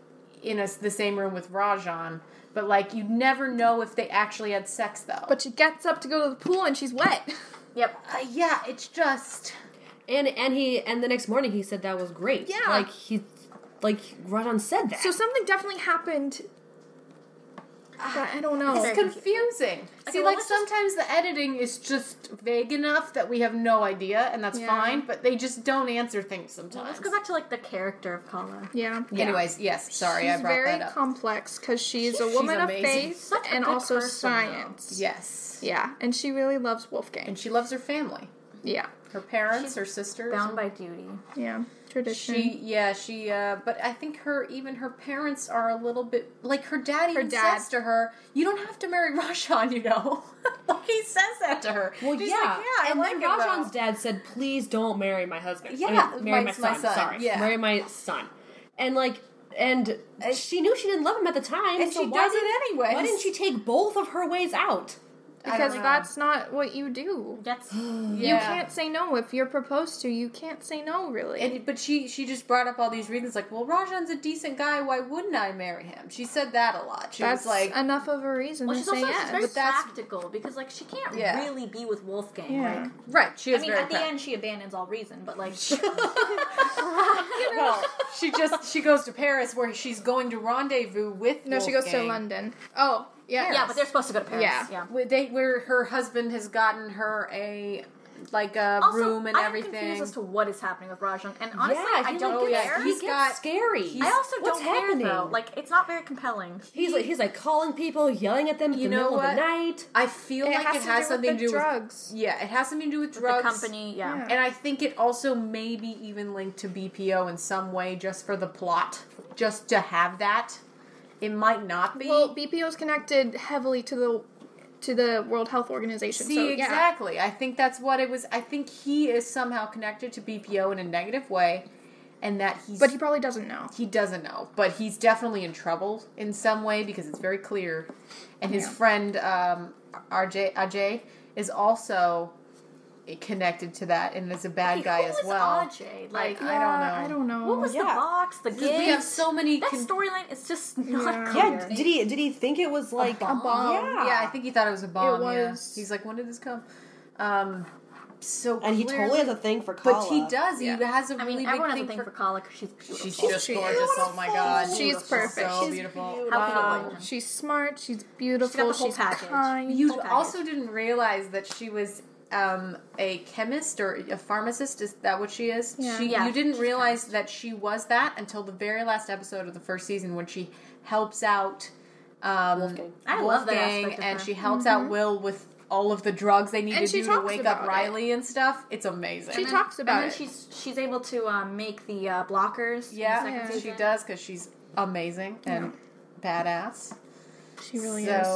in a, the same room with Rajan. But like, you never know if they actually had sex though. but she gets up to go to the pool and she's wet. Yep. uh, yeah, it's just. And and he and the next morning he said that was great. Yeah. like he, like Rajan said that. So something definitely happened. but I don't know. It's confusing. See, well, like let's just- sometimes the editing is just vague enough that we have no idea, and that's Yeah. fine. But they just don't answer things sometimes. Let's go back to like the character of Kala. Yeah. Anyways, yes, sorry, I brought very that up. complex because she's a woman of faith and also person, though. science. yes, Yeah, and she really loves Wolfgang. and she loves her family, yeah, her parents, her sisters. Bound by duty. yeah, tradition. She, yeah, she, uh, but I think her, even her parents are a little bit, like her dad Her dad. says to her, you don't have to marry Rajan, you know? like he says that to her. Well, She's yeah. like, yeah, I and like then it, though." Rajan's dad said, "Please don't marry my husband. Yeah, I mean, marry my- my, son. my son, Sorry, yeah. marry my son." And like, and she knew she didn't love him at the time, And so she why does it didn't- anyways. Why didn't she take both of her ways out? Because that's not what you do. That's You can't say no if you're proposed to. You can't say no, really. And, but she she just brought up all these reasons like, well, Rajan's a decent guy. Why wouldn't I marry him? She said that a lot. She that's was like, enough of a reason well, to she's say also she's yes. very But that's- practical because like she can't Yeah. really be with Wolfgang. Yeah. Like, right. She is. I mean, very at the prac- end, she abandons all reason, but like, well, she just she goes to Paris where she's going to rendezvous with. no, she goes to London. Oh, yeah, yeah, but they're supposed to go to Paris. Yeah. yeah. Where they where her husband has gotten her a like a Also, room and I'm everything. confused as to what is happening with Rajan, and honestly, yeah, I don't oh, like, yeah, care. He he's gets got- scary. I also What's don't happening? care though. Like, it's not very compelling. he's like he's like calling people, yelling at them in You the know middle of the night. I feel It like has it has do something to the do drugs. with yeah, it has something to do with With drugs. the company, yeah. Yeah. And I think it also may be even linked to BPO in some way just for the plot. Just to have that. It might not be. Well, BPO is connected heavily to the to the World Health Organization. See, so, yeah. exactly. I think that's what it was. I think he is somehow connected to BPO in a negative way, and that he's. But he probably doesn't know. he doesn't know, but he's definitely in trouble in some way because it's very clear. And his Yeah. friend um, RJ Ajay is also connected to that and is a bad Hey, guy who as is well. Ajay? Like, I, I don't know. I don't know. what was the box? The gig? We have so many. that con- storyline is just not Yeah. clear. Yeah, did he did he think it was like bomb? bomb. Yeah, yeah, I think he thought it was a bomb. yeah. was- He's like, when did this come? Um, so and he clearly- totally has a thing for Kala. But he does. He Yeah. has a I really mean, big everyone has thing a thing for. for Kala because she's beautiful. She's just She is gorgeous. Oh my god, She's Beautiful. perfect. So she's beautiful. How could you Um. She's smart. She's beautiful. She's got the whole she's package. kind. You Full package. also didn't realize that she was um, a chemist or a pharmacist. Is that what she is? Yeah. She, Yeah, you didn't realize that she was that until the very last episode of the first season when she helps out um, Wolfgang. I love that aspect of and her. she helps out Will with all of the drugs they need And to she do to wake up about it. Riley and stuff. It's amazing. She talks about and then it. she's she's able to um, make the uh, blockers. in the yeah, she does because she's amazing and badass. She really is.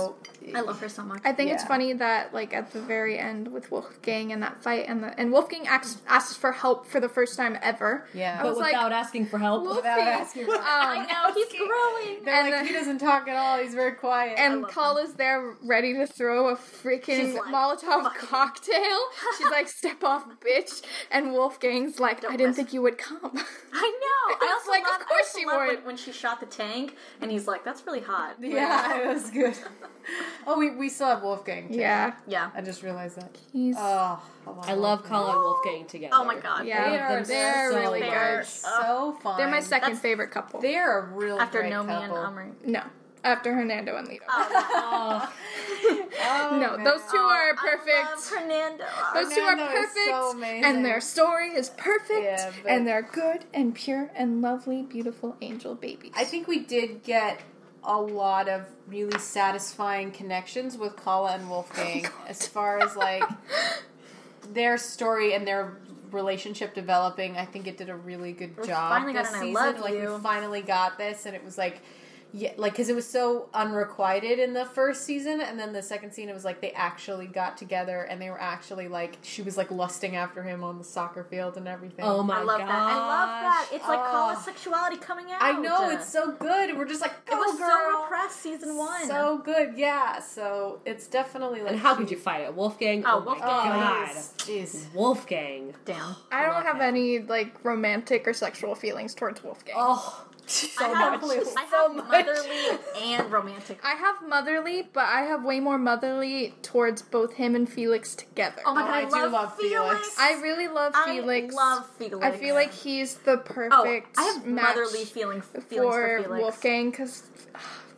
So I love her so much. I think it's funny that like at the very end with Wolfgang and that fight and the and Wolfgang asks asks for help for the first time ever. Yeah. I but was like, without asking for help. Wolfie, Without asking for- I um, know he's growing. They're And like the- he doesn't talk at all. He's very quiet. and love is there ready to throw a freaking like, Molotov cocktail. She's like, "Step off, bitch!" And Wolfgang's like, "I didn't think you would come." I know. I It's also like, of love, I course also she would. When, when she shot the tank, and he's like, "That's really hot." yeah, it was good. Oh, we, we still have Wolfgang. Too. yeah, Yeah. I just realized that. he's Oh, I love Kala and Wolfgang together. Oh my god. yeah, They are they're so really good. good. so fun. They're my second That's- favorite couple. They're a real After great Nomi and couple. Amri. No, after Hernando and Lito. Oh, Oh, no, man. those two are oh, I perfect. love Fernando. Those two are Fernando is perfect, so amazing. and their story is perfect, Yeah, and they're good and pure and lovely, beautiful angel babies. I think we did get a lot of really satisfying connections with Kala and Wolfgang oh as far as like their story and their relationship developing. I think it did a really good We job finally got this season. love like you. we finally got this, and it was like. Yeah, like because it was so unrequited in the first season, and then the second scene, it was like they actually got together, and they were actually like she was like lusting after him on the soccer field and everything. oh my god, I love gosh. that. I love that. It's like Oh. Kala's sexuality coming out. I know it's so good, we're just like, go It was girl. so repressed season one. So good, yeah. So it's definitely like. And how could you fight it? Wolfgang? Oh, oh my Wolfgang God. Oh, is- Jeez. Wolfgang. Damn. I don't have him. any like romantic or sexual feelings towards Wolfgang. Oh, so I have, much. I have motherly and romantic. I have motherly, but I have way more motherly towards both him and Felix together. Oh my Oh, god, I oh, I, do love, love Felix. Felix. I really love Felix. I love Felix. I feel like he's the oh, perfect. oh, perfect I have match motherly feeling feelings for, for Felix. Wolfgang because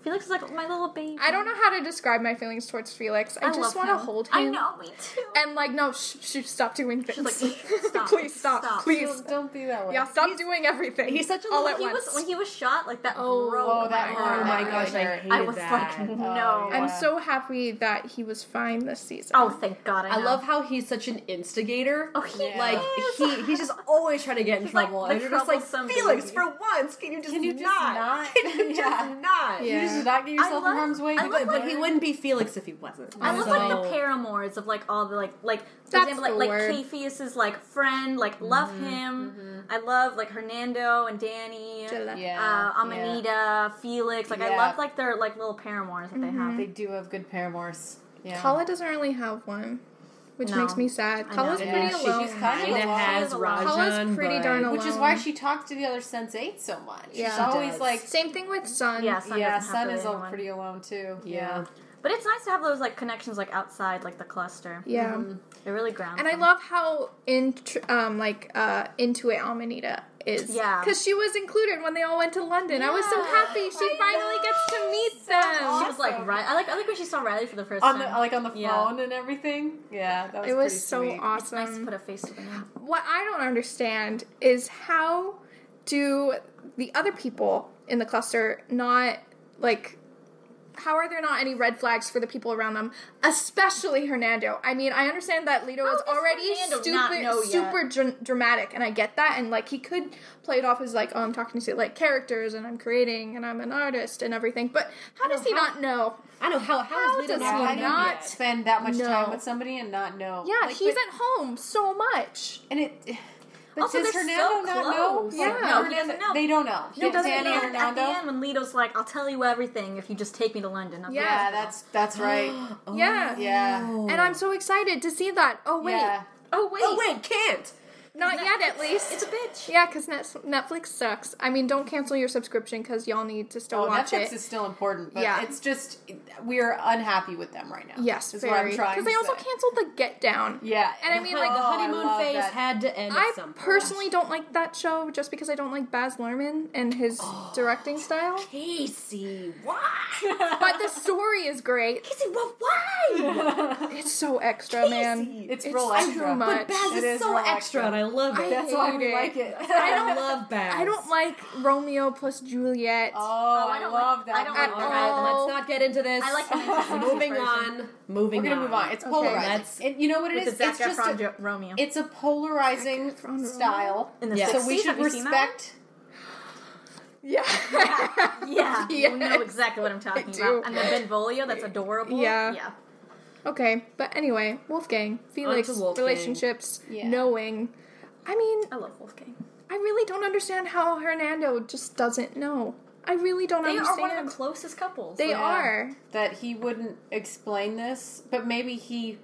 Felix is like my little baby. I don't know how to describe my feelings towards Felix. I, I just want to hold him. I know, me too. And like, no, sh- sh- stop doing things. She's like, stop, please stop, stop. please. Don't be that way. Yeah, stop doing everything. he's such a all little- at he once. was when he was shot like that. Oh, broke oh, that my hurt. heart. Oh my gosh, I really hated I was that. like, no. Oh, yeah. I'm so happy that he was fine this season. Oh, thank God! I, I love how he's such an instigator. Oh, he like he he's just always trying to get in He's like trouble. the and you're just like Felix, for once, can you just Can you just not? not? Can you Yeah. just not? Yeah. You just not get yourself I in harm's way. I But, love but he wouldn't be Felix if he wasn't. I love So- like the paramours of like all the like like for That's example like the like word. Capheus's like friend like mm-hmm, love him. Mm-hmm. I love like Hernando and Dani. Jela. Yeah, Uh, Amanita, Felix, like I love like their like little paramours that they have. Mm-hmm. They do have good paramours. Yeah. Kala doesn't really have one, which No. makes me sad. I Kala's know. pretty Yeah, alone. she's kind of Kinda alone. has She's alone. Kala's pretty but- darn alone. Which is why she talks to the other sensates so much. Yeah. She's She always does. like, Same thing with Sun. Yeah, Sun yeah, Sun is all pretty alone too. Yeah. But it's nice to have those like connections like outside like the cluster. Yeah. They really ground. And I love how int- um like uh into it Amanita is. Yeah. Because she was included when they all went to London. I was so happy she I finally know. gets to meet them. She was like right. I like I like when she saw Riley for the first On the time. like on the phone Yeah. and everything. Yeah, that was It was so sweet. awesome. Nice to put a face to the name. what I don't understand is how do the other people in the cluster not like how are there not any red flags for the people around them, especially Hernando? I mean, I understand that Lito How is already not super know dr- dramatic, and I get that, and like he could play it off as like, oh, I'm talking to like characters, and I'm creating, and I'm an artist, and everything. But how does he not know? I know how how, How does he How one do you not- spend that much No. time with somebody and not know? Yeah, Like, he's but- at home so much. and it. But Also, does they're Hernando so not know? close. Yeah. No, he Hernando- doesn't know. They don't know. He doesn't Dani know. and At the end, when Lito's like, "I'll tell you everything if you just take me to London." I'm Yeah. Yeah, that's that's right. Oh, yeah, Yeah. Oh. and I'm so excited to see that. Oh wait, Yeah. oh wait, Oh wait, can't. Not yet at least. It's a bitch. Yeah, because Netflix sucks. I mean, don't cancel your subscription because y'all need to still Oh, watch Netflix it. is still important, but Yeah. it's just we're unhappy with them right now. yes, is what I'm very. trying Because they to also say. canceled the Get Down. Yeah, And I mean, like, the Oh, I honeymoon phase that. had to end I at some point. personally don't like that show just because I don't like Baz Luhrmann and his Oh. directing style. Casey, why? But the story is great. Casey, well, why? It's so extra, man. It's It's real too extra. much. But Baz It is, is so extra, extra. and I love it. I That's why hate we it. like it. I don't love Baz. I don't like Romeo plus Juliet. Oh, oh I I, don't love like- that. I don't one. like All that. Oh. let's not get into this. I like the Manchester moving version. on. Moving We're gonna on. move on. It's Okay. polarizing. That's- and you know what it With is? the Zac It's just a, Romeo. it's a polarizing style. In the Yeah. So we should have you seen that respect. yeah. Yeah, you know exactly what I'm talking I do. about. And the Benvolio, that's adorable. Yeah. yeah. Okay, but anyway, Wolfgang, Felix, On Wolfgang. relationships, Yeah. knowing. I mean, I love Wolfgang. I really don't understand how Hernando just doesn't know. I really don't They are one of the closest couples. they Yeah. are. that he wouldn't explain this, but maybe he,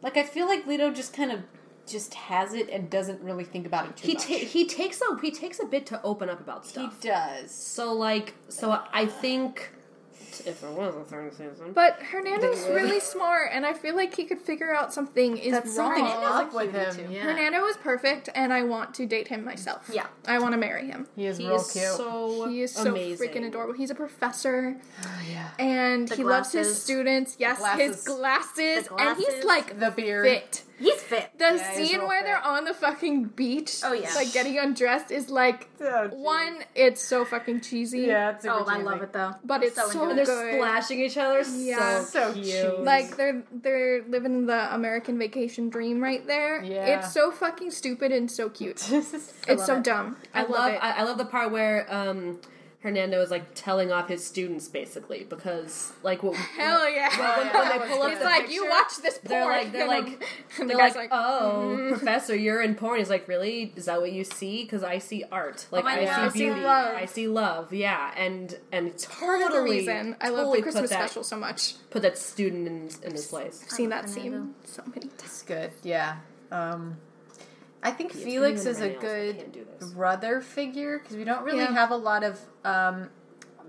like, I feel like Lito just kind of just has it and doesn't really think about it too He much. ta- he takes a he takes a bit to open up about stuff. he does. So like so I think if there was a third season, But Hernando's really smart, and I feel like he could figure out something is That's wrong. something Hernando's up a with cutie, him. too. Yeah. Hernando is perfect, and I want to date him myself. Yeah. I want to marry him. He is he real is cute. so He is so amazing. freaking adorable. He's a professor, yeah. and The he loves his glasses. students. Yes, his glasses. glasses, The and he's glasses. like The beard. fit. He's fit. The Yeah, scene where fit. they're on the fucking beach, Oh, yeah. like getting undressed, is like Oh, geez. one. It's so fucking cheesy. Yeah, it's super Oh, I love it though. But it's so into and it. they're splashing each other. Yeah. so, So cute. cute. Like they're they're living the American vacation dream right there. Yeah. It's so fucking stupid and so cute. it's so it. dumb. I, I, love, love it. I, I love the part where um Hernando is like telling off his students basically because like what Hell yeah! when, when they pull up He's the like, picture, you watch this porn. they're like they're like I'm- they're the like, guy's oh professor you're in porn he's like really is that what you see because I see art like my I God. see I see beauty love. I see love yeah and and it's part totally, of the reason I love totally the Christmas that, special so much. put that student in in his place I've seen that Fernando. scene so many times. It's good. Yeah. Um, I think It's Felix is a everybody else that good can't do this. brother figure because we don't really Yeah. have a lot of um,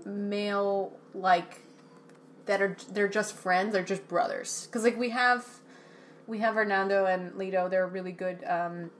male like that are they're just friends. They're just brothers because like we have we have Hernando and Lito. They're a really good um,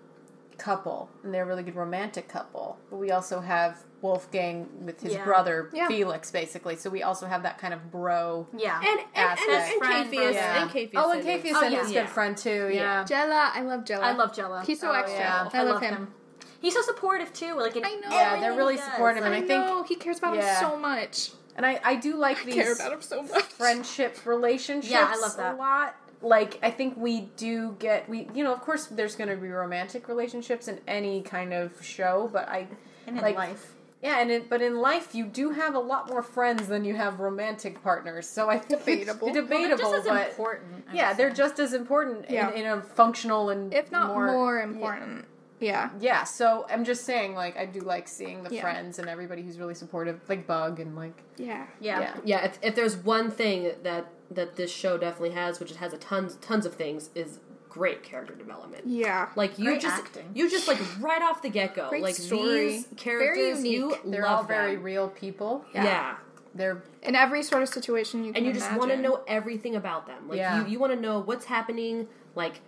couple and they're a really good romantic couple. But we also have Wolfgang with his Yeah. brother Yeah. Felix, basically. So we also have that kind of bro. Yeah. And and, and, Aspect. and, Friend Capheus, versus- and Capheus. Oh, and is- Capheus Oh, yeah. his Yeah. good friend too. Yeah. Jela, I love Jela. I love Jela. He's so Oh, extra. yeah. I, love him. He's so supportive too. Like in I know. Yeah, they're really he does. supportive, and I I think know he cares about yeah. him so much. And I, I do like these Care about him so much. friendship relationships Yeah, I love that. a lot. Like I think we do get we you know, of course there's gonna be romantic relationships in any kind of show, but I And in like life. Yeah, and it, but in life you do have a lot more friends than you have romantic partners. So I think Debatable. It's Well, Well, they're debatable, just as but important. I yeah, they're say. just as important Yeah. in, in a functional and if not more, more, important. Yeah. Yeah, so I'm just saying, like, I do like seeing the Yeah. friends and everybody who's really supportive, like Bug and like, Yeah. Yeah. yeah. yeah, if, if there's one thing that that this show definitely has, which it has a tons tons of things, is great character development. Yeah. Like you Great just acting. you just like right off the get go, Great like story. these Very characters, you unique. They're love all very real people. Yeah. They're in every sort of situation you can and you just want to know everything about them. Like Yeah. you, you want to know what's happening, like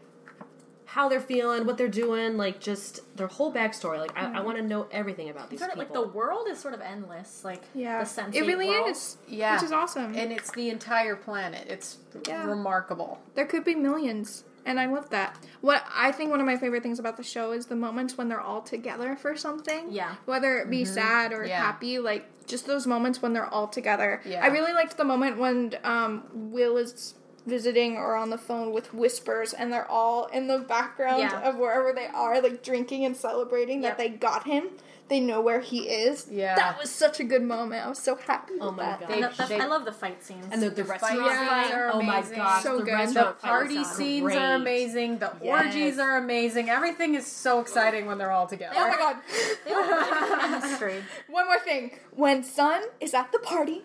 how they're feeling, what they're doing, like just their whole backstory. Like I, I mm-hmm. want to know everything about these Sort of like the world is sort of endless. Like Yeah. the sense it really world. is. yeah, Which is awesome. and it's the entire planet. It's Yeah. remarkable. There could be millions. And I love that. What I think one of my favorite things about the show is the moments when they're all together for something. Yeah. Whether it be sad or Mm-hmm. Yeah. happy, like just those moments when they're all together. Yeah. I really liked the moment when um, Will is visiting or on the phone with Whispers and they're all in the background Yeah. of wherever they are, like drinking and celebrating Yep. that they got him. They know where he is. Yeah. That was such a good moment. I was so happy. Oh with my that. God. And the, the, They- I love the fight scenes. and the, the, fight restaurant scenes fight. are Oh my amazing. gosh, So the good. The party scenes great. are amazing. The orgies are amazing. Everything is so exciting when they're all together. Oh my god. they have chemistry. One more thing. When Sun is at the party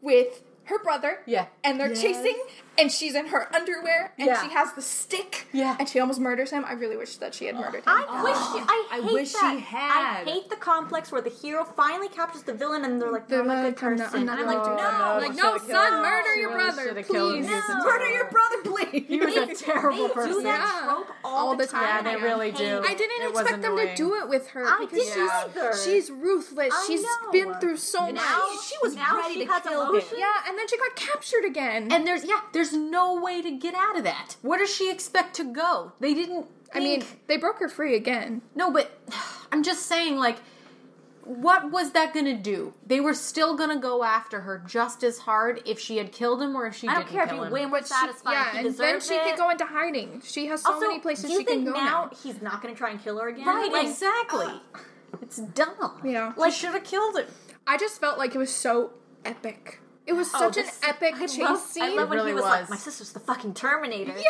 with her brother, Yeah. and they're chasing, and she's in her underwear, and Yeah. she has the stick, Yeah. and she almost murders him. I really wish that she had murdered him. I wish I I hate wish that. she had. I hate the complex where the hero finally captures the villain and they're like, They're "No, I'm a good I'm not- person." I'm and I'm like, good. no, no, like, no, son, killed- murder your really brother, should've killed please. No. Murder your brother, please. He was a terrible they person. do that Yeah. trope all, All the the time. time. Yeah, they really do. I didn't It expect them to do it with her I because didn't she's either. she's ruthless. I She's know. been through so much. she was ready to kill him. yeah, and then she got captured again. And there's yeah, there's no way to get out of that. Where does she expect to go? They didn't. I mean, they broke her free again. no, but I'm just saying, like, what was that gonna do? They were still gonna go after her just as hard if she had killed him or if she I don't didn't care if kill you him. win. We're satisfied. yeah, he and then she it. could go into hiding. She has so also, many places she can go now, now. he's not to try and kill her again? right, Like, exactly. it's dumb. Yeah. like should have killed him. I just felt like it was so epic. It was oh, such an epic I chase love, scene. I love when really he was, was. like, "My sister's the fucking Terminator."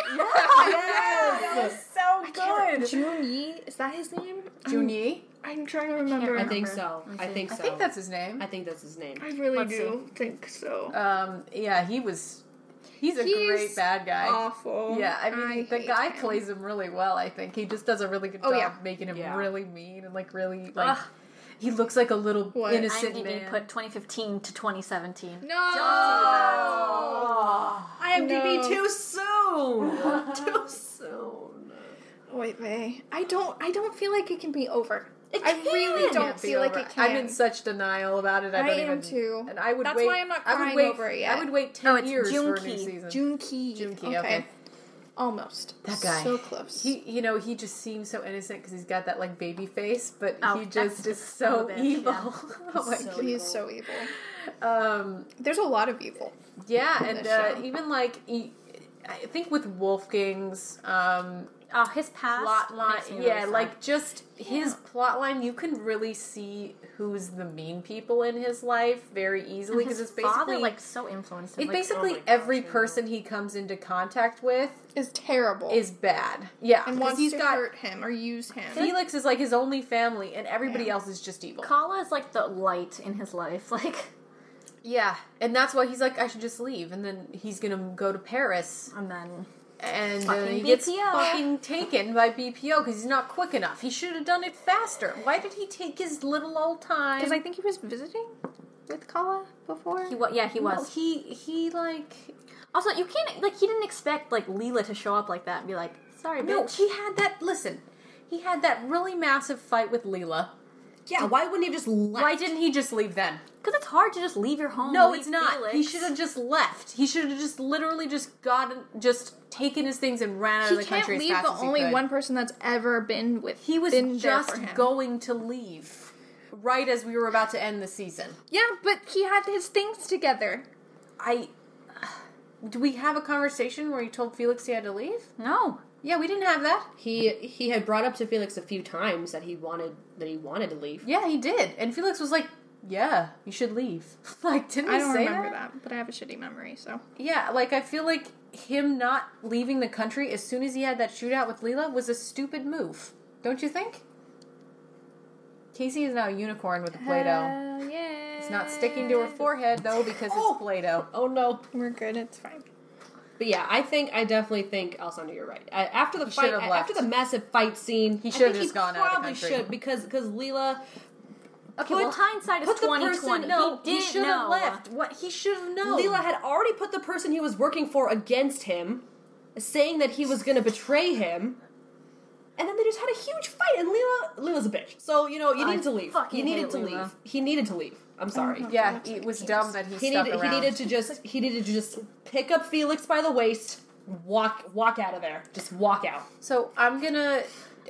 Yes, so good. Jun Yi, is that his name? Junyi, I'm trying to remember. I think remember. so. I see. think I think that's his name. I think that's his name. I really Let's do think so. Um, yeah, he was. He's a He's great bad guy. Awful. Yeah, I mean, the guy him. plays him really well. I think he just does a really good Oh, job yeah. making him Yeah. really mean and like really like. Ugh. He looks like a little What? innocent IMDb man. put 2015 to 2017. No. IMDb No. too soon. too soon. Wait, wait. I don't. I don't feel like it can be over. It I really don't Can't feel like it can. I'm in such denial about it. I, I don't am even, too. And I would That's wait. why I'm not I would wait, over it yet. I would wait ten No, it's years for a new Joong-ki. season. June Key. Joong-ki, okay. Almost. That guy. So close. He, you know, he just seems so innocent because he's got that like baby face, but Oh, he just is so a evil. yeah. oh my so god. He's so evil. Um, There's a lot of evil. yeah, and uh, even like I think with Wolfgang's um, Oh, his past plot line, makes me really yeah, sad. like just his plot line, you can really see who's the mean people in his life very easily because it's basically father like so influenced him. it's like, oh basically oh every gosh, person he comes into contact with Is terrible. is bad. Yeah, and wants he's to got hurt him or use him. Felix is like his only family, and everybody Yeah. else is just evil. Kala is like the light in his life. Like, Yeah, and that's why he's like, I should just leave, and then he's gonna go to Paris, and then and uh, he gets BPO. fucking taken by BPO because he's not quick enough. He should have done it faster. Why did he take his little old time? Because I think he was visiting with Kala before. he was. Yeah, he No, was. he he like Also, you can't like he didn't expect like Lila to show up like that and be like, "Sorry, no, bitch." he had that. Listen, he had that really massive fight with Lila. Yeah, why wouldn't he have just left? Why didn't he just leave then? Because it's hard to just leave your home. No, it's not. Felix. He should have just left. He should have just literally just gotten, just taken his things and ran out He of the can't country leave as fast the as he only could. one person that's ever been with. He was just going to leave right as we were about to end the season. Yeah, but he had his things together. I. Do we have a conversation where he told Felix he had to leave? No. Yeah, we didn't have that. He he had brought up to Felix a few times that he wanted that he wanted to leave. Yeah, he did. And Felix was like, "Yeah, you should leave." like, didn't I don't remember that? that? but I have a shitty memory, so. Yeah, like I feel like him not leaving the country as soon as he had that shootout with Lila was a stupid move. Don't you think? Casey is now a unicorn with a Play-Doh. Hell yeah. It's not sticking to her forehead though because it's oh! Play-Doh. Oh no! We're good, it's fine. But yeah, I think I definitely think Alessandra, you're right. Uh, after the He fight, after left. the massive fight scene, He should have just gone out Probably should because because Lila. Okay, well, hindsight is put the twenty. No, he he, should have left. What he should have known. Lila had already put the person he was working for against him, saying that he was going to betray him. And then they just had a huge fight, and Lila, Lila's a bitch. So you know you I needed to leave. You needed to Lila. leave. He needed to leave. I'm sorry. Yeah, it was dumb that he, He stuck needed. around. He needed to just. He needed to just pick up Felix by the waist, walk, walk out of there. Just walk out. So I'm gonna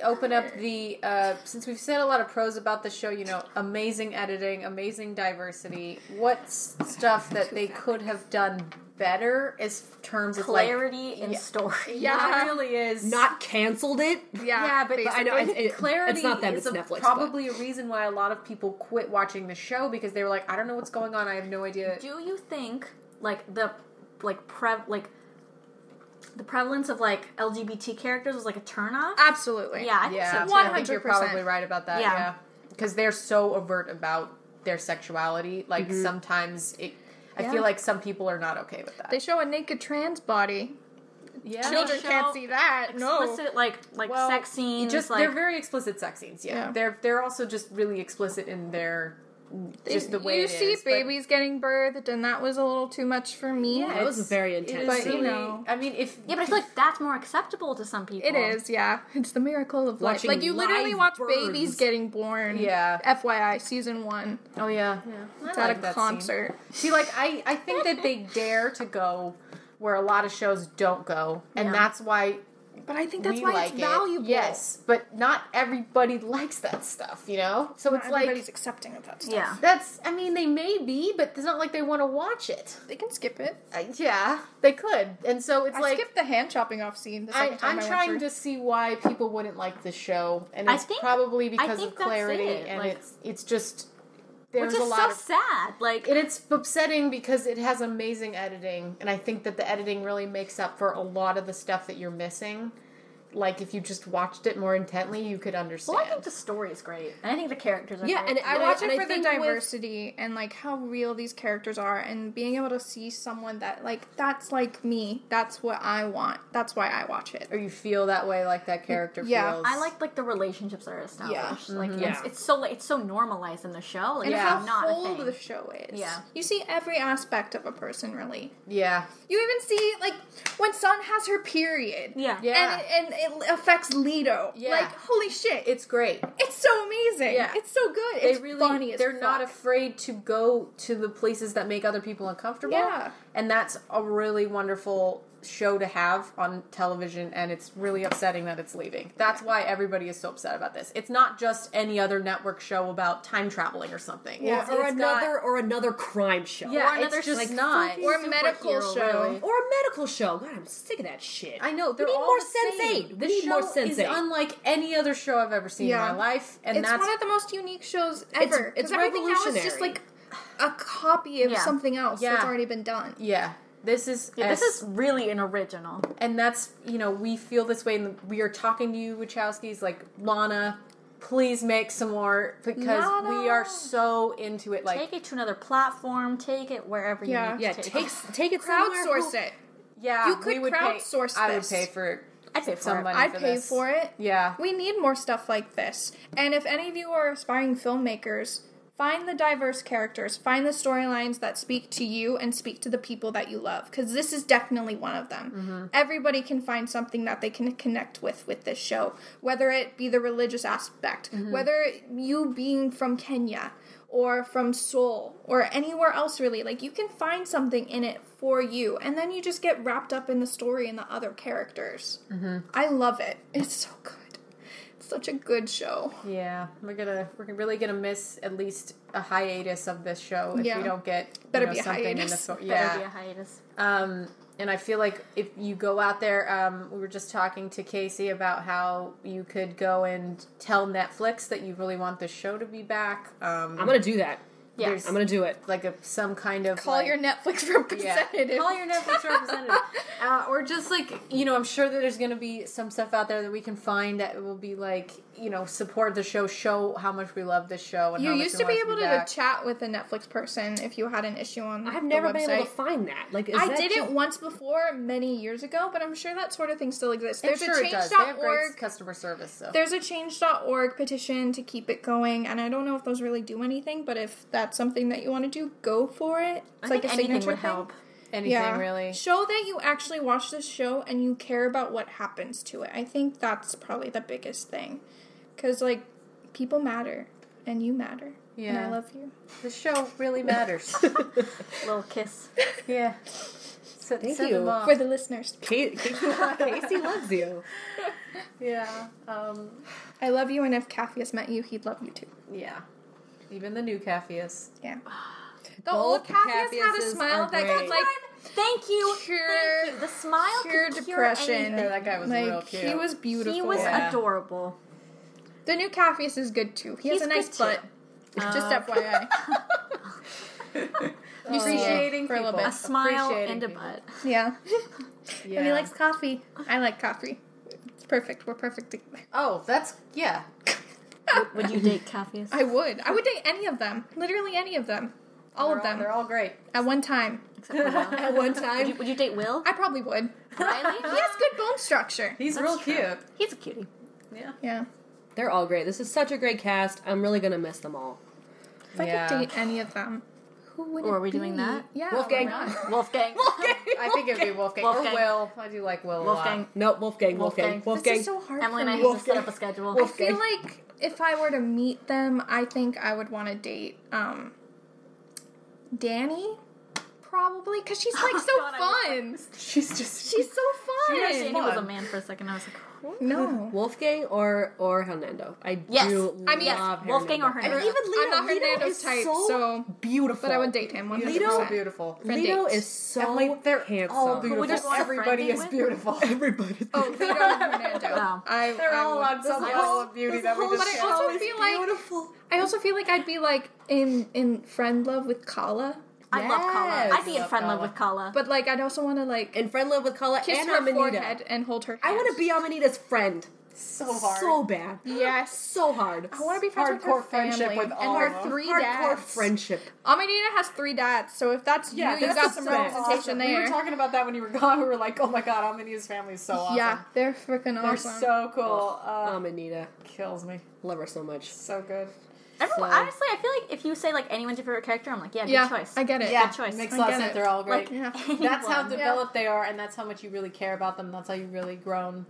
open up the uh, since we've said a lot of pros about the show. You know, amazing editing, amazing diversity. What's stuff that they could have done better as terms of like Clarity in story. Yeah, it really is Not canceled it. Yeah, Yeah, but I know, basically, it- it- clarity it's not them, is it's a- Netflix, Probably a reason why a lot of people quit watching the show because they were like, I don't know what's going on. I have no idea. Do you think like the like pre like the prevalence of like LGBT characters was like a turnoff? Absolutely. yeah, I think yeah, so too. I think you're 100%. probably right about that. Yeah. Yeah, because they're so overt about their sexuality. Like Mm-hmm. sometimes it. I feel like some people are not okay with that. They show a naked trans body. yeah, Children can't see that. No. Explicit like like Well, sex scenes. Just like they're very explicit sex scenes. Yeah. Yeah. they're they're also just really explicit in their just the way you it see is, babies getting birthed, and that was a little too much for me. Yeah, That was very intense. But, you know. I mean, if yeah, but I feel like that's more acceptable to some people. It is, yeah. It's the miracle of life. Like you literally watch birds. babies getting born. Yeah. FYI, season one. Oh yeah, yeah. It's I at like a that concert. Scene. See, like I, I think that they dare to go where a lot of shows don't go, and Yeah. that's why But I think that's we why like it's it. valuable. Yes, but not everybody likes that stuff, you know. So Not it's like everybody's accepting of that stuff. Yeah. that's. I mean, they may be, but it's not like they want to watch it. They can skip it. Uh, yeah, they could, and so it's I like. skipped the hand chopping off scene the second I, time I'm I trying went to see why people wouldn't like the show, and I it's think- probably I because think of clarity, it, and like- it's it's just there's Which a is lot so of sad. Like And it's upsetting because it has amazing editing, and I think that the editing really makes up for a lot of the stuff that you're missing. Like if you just watched it more intently, you could understand. well, I think the story is great. And I think the characters are Yeah, great. and I And watch it for the think with- diversity and like how real these characters are, and being able to see someone that like that's like me. That's what I want. That's why I watch it. or you feel that way, like that character Yeah. feels. I like like the relationships that are established. Yeah, Like mm-hmm. Yeah. it's, it's so like, it's so normalized in the show. Like And it's how not a whole the show is. Yeah. You see every aspect of a person really. Yeah, You even see like when Sun has her period. Yeah. Yeah. And it, and it affects Lito. Yeah. Like holy shit. it's great. it's so amazing. Yeah. It's so good. They It's really funny they're not afraid to go to the places that make other people uncomfortable. Yeah. And that's a really wonderful show to have on television and it's really upsetting that it's leaving. That's why everybody is so upset about this. It's not just any other network show about time traveling or something. Yeah. It's- or it's another got- or another crime show. yeah, or another it's just like, not. Or a medical show. really. Or a medical show. God, I'm sick of that shit. I know they're we need all more the Sense same. Eight. We need show more Sense is unlike any other show I've ever seen Yeah. in my life, and it's that's one of the most unique shows ever. it's 'cause everything else is just like a copy of Yeah. something else that's Yeah. already been done. yeah. This is Yeah, this is really an original. and that's you know we feel this way and we are talking to you wachowskis like lana please make some more because Lana. we are so into it like take it to another platform. Take it wherever Yeah. you need yeah, to take, take it. take it. Crowdsource it. yeah you could we would crowdsource pay, i would pay for it. I'd pay for some it. money I'd for pay this. for it. yeah We need more stuff like this. And if any of you are aspiring filmmakers, Find the diverse characters, find the storylines that speak to you and speak to the people that you love because this is definitely one of them. Mm-hmm. Everybody can find something that they can connect with with this show, whether it be the religious aspect, mm-hmm. whether you being from Kenya or from Seoul or anywhere else really. Like you can find something in it for you and then you just get wrapped up in the story and the other characters. Mm-hmm. I love it. It's so good. It's such a good show. Yeah, we're gonna we're really gonna miss at least a hiatus of this show if Yeah. we don't get you Better know, be a something in the hiatus. sto- Better yeah. be a hiatus. Um, and I feel like if you go out there, um, we were just talking to Casey about how you could go and tell Netflix that you really want the show to be back. Um, I'm gonna do that. Yes. I'm gonna do it. like a some kind of Call like, your Netflix yeah, representative. call your Netflix representative, uh, or just like you know, I'm sure that there's going to be some stuff out there that we can find that will be like you know, support the show, show how much we love this show, and You how used we to be able to back. chat with a Netflix person if you had an issue on. I've the never been able to find that. Like, is I that did it once before many years ago, but I'm sure that sort of thing still exists. There's sure a it does. They have great change.org. customer service. So There's a change.org petition to keep it going, and I don't know if those really do anything, but if that's something that you want to do, go for it. It's I like think a signature would thing. help. anything Yeah, really. Show that you actually watch this show and you care about what happens to it. I think that's probably the biggest thing, because like people matter and you matter. and I love you. The show really matters. Little kiss. yeah. So, Thank send you. them off. For the listeners, Kate, Casey, Casey loves you. Yeah. Um, I love you, and if Capheus met you, he'd love you too. yeah. Even the new Capheus. Yeah. The Both old Capheus had a smile that great. could like Thank you. Cure- Thank you. The smile cure could cure depression. anything. Yeah, that guy was like real cute. he was beautiful. He was Yeah. adorable. The new Capheus is good too. He He's has a nice good, butt. Just FYI. you see Appreciating for a little people. A smile Appreciating and a people. butt. Yeah. Yeah. And he likes coffee. I like coffee. It's perfect. We're perfect together. Oh, that's yeah. Would you date Capheus? I would. I would date any of them. Literally any of them. All They're of them. They're all great. At one time. Except for Will. At one time, Would you, would you date Will? I probably would. Riley? He has good bone structure. He's That's real true. cute. He's a cutie. Yeah. Yeah. They're all great. This is such a great cast. I'm really gonna miss them all. If I could date any of them, who would Or are we be? doing that? Yeah. Wolfgang. why not? Wolfgang. I think it would be Wolfgang. Wolfgang. Or Will. I do like Will a Wolfgang. lot. No, Wolfgang, Wolfgang, Wolfgang. Wolfgang. This is so hard Emily for and I me. have to set up a schedule. I feel like if I were to meet them, I think I would want to date um Dani, probably because she's like so God, I fun. She's just. She's so fun. I Dani was a man for a second. I was like, who? no. Wolfgang or or Hernando. I Yes. do I mean, love Wolfgang or Hernando. Hernando. And even Lito. I'm not Lito Hernando's is type, so, so- beautiful. But I would date him. 100%. He's so beautiful. For Lito dates. is so And like they're handsome. all beautiful. want Everybody is oh, beautiful. Everybody. Oh, Lito and Hernando. No. I, They're I all would- on some This level whole- of beauty that we just. But I also feel like. I also feel like I'd be like in in friend love with Kala, I love Kala. I'd be in Love friend love Kala. with Kala. but like I'd also want to like In friend love with Kala kiss and her Amanita. forehead and hold her. I want to be Amanita's friend. so hard. So bad. Yes. So hard. I want to be friends with her Hardcore friendship family with and all her of them. three Hardcore dads. friendship. Amanita has three dads, so if that's Yeah, you, you that's got some so representation awesome. there. We were talking about that when you were gone. We were like, "Oh my god, Amanita's family is so awesome." Yeah, they're freaking awesome. they're awesome. so cool. Uh, Amanita. kills me. Love her so much. So good. Everyone, So- honestly, I feel like if you say like anyone's your favorite character, I'm like, yeah, good yeah, choice. I get it. Yeah, good choice. Makes I a lot of get sense. it. They're all great. Like, Yeah. that's how anyone. developed they are, and that's how much you really care about them. That's how you really grown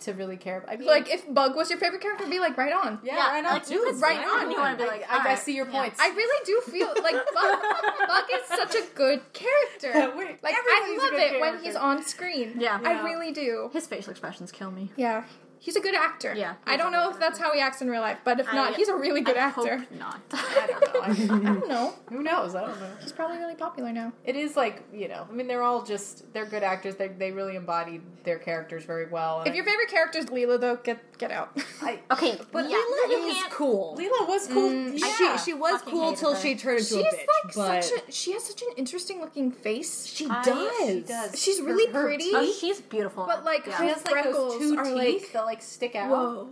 to really care. about I mean, Like if Bug was your favorite character, be like right on. yeah, Yeah, right on, like, you dude, right on. You want to be like, I, I, I see your yeah. points. I really do feel like Bug, Bug is such a good character. Like I love good it when he's on screen. Yeah. I really do. His facial expressions kill me. Yeah, he's a good actor. Yeah, I don't know if that's how he acts in real life, but if not, he's a really good I actor. Hope not. I don't know. I- I don't know. Who knows? I don't know. He's probably really popular now. It is like you know. I mean, they're all just they're good actors. They they really embodied their characters very well. and If your favorite character is Lila, though, get get out. I, okay, But yeah, Lila is can't. cool. Lila was cool. Mm, yeah. She she was Fucking cool till her. she turned into She's a bitch. like but such a. She has such an interesting looking face. she I- does. she does. She's Her- really her pretty. Oh, she's beautiful. But like yeah. her She has like those freckles two are teeth like that like stick out. whoa.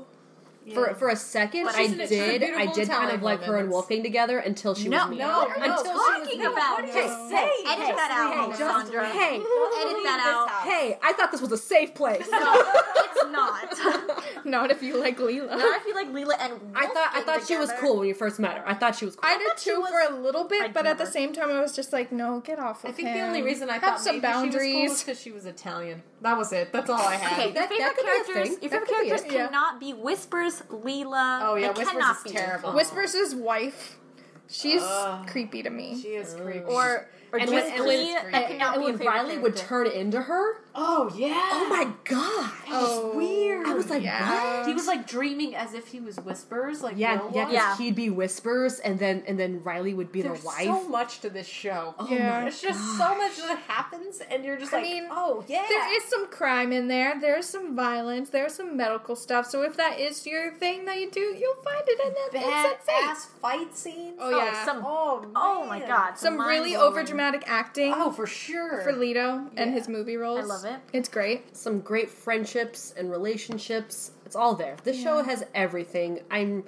For for a second, But I she's an did. I did kind of Italian like her and Wolfgang together until she No, was me. no, no, until no. she was Talking me. about Hey, it. say, Edit hey, that out, hey, Alessandra. Hey, edit that out. Hey, I thought this was a safe place. No, it's not. Not if you like Lila. Not if you like Lila and I thought I Wolfgang thought she was cool when you first met her. I thought she was cool. I did too was- for a little bit, I'd but at the same time, I was just like, no, get off of I think him. the only reason I have thought some maybe she was cool boundaries. was because she was Italian. That was it. That's all I had. Okay, That- your that favorite could be a characters, thing. your favorite could be characters it. Yeah. cannot be Whispers, Lila. Oh, yeah, they Whispers cannot is be. terrible. Whispers' wife, she's Ugh. creepy to me. She is creepy. Or or and just when, and when, Lee, and, that cannot and be when favorite Riley would turn into her, oh yeah. oh my god, oh, weird. I was like, yeah. what? He was like dreaming as if he was whispers, like Yeah, Will yeah, was. 'cause Yeah. he'd be whispers, and then and then Riley would be There's the wife. so much to this show. Oh yeah. It's just so much that happens, and you're just I like, mean, oh yeah. There is some crime in there. There's some violence. There's some medical stuff. So if that is your thing that you do, you'll find it in that bad It's insane. ass fight scenes. Oh yeah, oh, some Oh, oh my god, some really mind-blowing. over dramatic acting Oh, for sure. for Lito and his movie roles. I love it. It's great. Some great friendships and relationships. It's all there. This show has everything. I'm.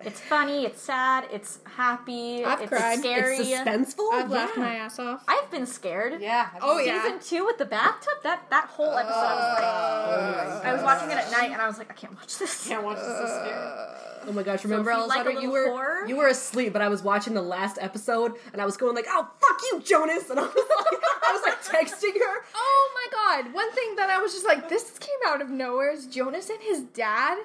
It's funny, it's sad, it's happy, I've it's cried. scary. It's suspenseful. I've yeah. laughed my ass off. I've been scared. yeah. Oh yeah. Season two with the bathtub, that that whole episode, I was like, oh, I was watching it at night, and I was like, I can't watch this. Can't watch this. So scary. Uh, Oh my gosh! Remember, if you like Alessandra, you were horror- you were asleep, but I was watching the last episode, and I was going like, "Oh fuck you, Jonas!" And I was like, I was like texting her. Oh my god! One thing that I was just like, this came out of nowhere is Jonas and his dad.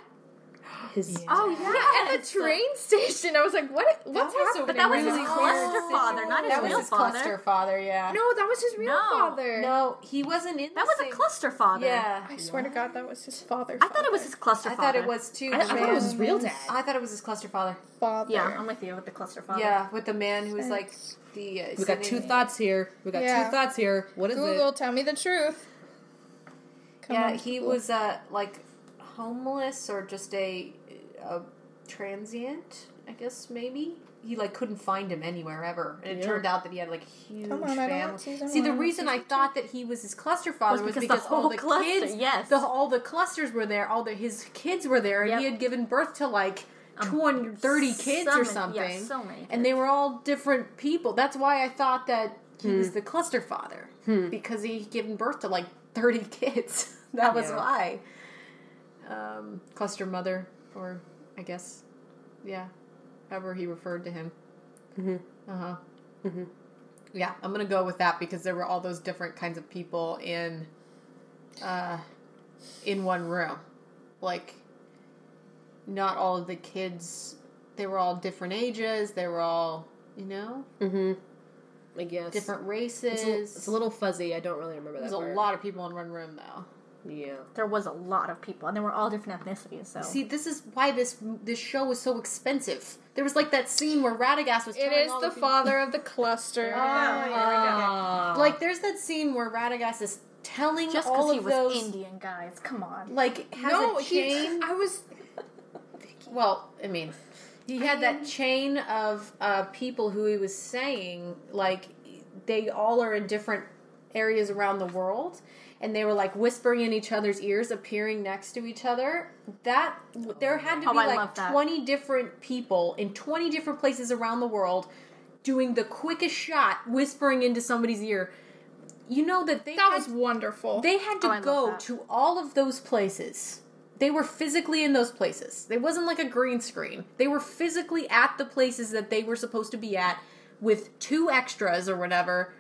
His Oh yeah, Yeah, at the train station. I was like, what? What's was happening? But that was his Really cluster weird father, not his That was real his father. cluster father. Yeah. No, that was his real No. father. No, he wasn't in. That the was same- a cluster father. Yeah. I swear to God, that was his father. I thought it was his cluster I father. thought it was too. I, I thought it was his real dad. I thought it was his cluster father. father. Yeah, I'm with you with the cluster father. Yeah, with the man who was like the. Uh, We got two thoughts here. We got Yeah. two thoughts here. What is Google, it? tell me the truth. Come Yeah, on, he Google. was uh like homeless or just a, a transient, I guess maybe. He like couldn't find him anywhere ever, and it Yeah. turned out that he had like huge Come on, I don't family. want season See, the one, reason I season thought that he was his cluster father was because, the all whole the cluster, kids, yes. the all the clusters were there, all the his kids were there, and he had given birth to like. Um, 20, 30 kids so or many- something. yeah, so many And they were all different people. That's why I thought that he hmm. was the cluster father. Hmm. Because he given birth to like 30 kids. that was Yeah. why. Um, cluster mother, or I guess, yeah, however he referred to him. Mm-hmm. Uh huh. Mm-hmm. Yeah, I'm gonna go with that because there were all those different kinds of people in, uh, in one room. Like, not all of the kids. They were all different ages. They were all, you know, Mm-hmm. I guess different races. It's a, it's a little fuzzy. I don't really remember that. There's a lot of people in one room, though. Yeah. There was a lot of people, and they were all different ethnicities. So See, this is why this this show was so expensive. There was like that scene where Radagast was. It telling is all the people- father of the cluster. Ah. Like, there's that scene where Radagast is telling just all because he of was those, Indian, guys, come on. like, has no, a chain. he. I was. Well, I mean, he had that chain of uh, people who he was saying, like, they all are in different areas around the world, and they were like whispering in each other's ears, appearing next to each other. That there had to Oh, be I like twenty different people in twenty different places around the world doing the quickest shot, whispering into somebody's ear. You know that they That had- was wonderful. they had to Oh, go to all of those places. They were physically in those places. It wasn't like a green screen. They were physically at the places that they were supposed to be at with two extras or whatever.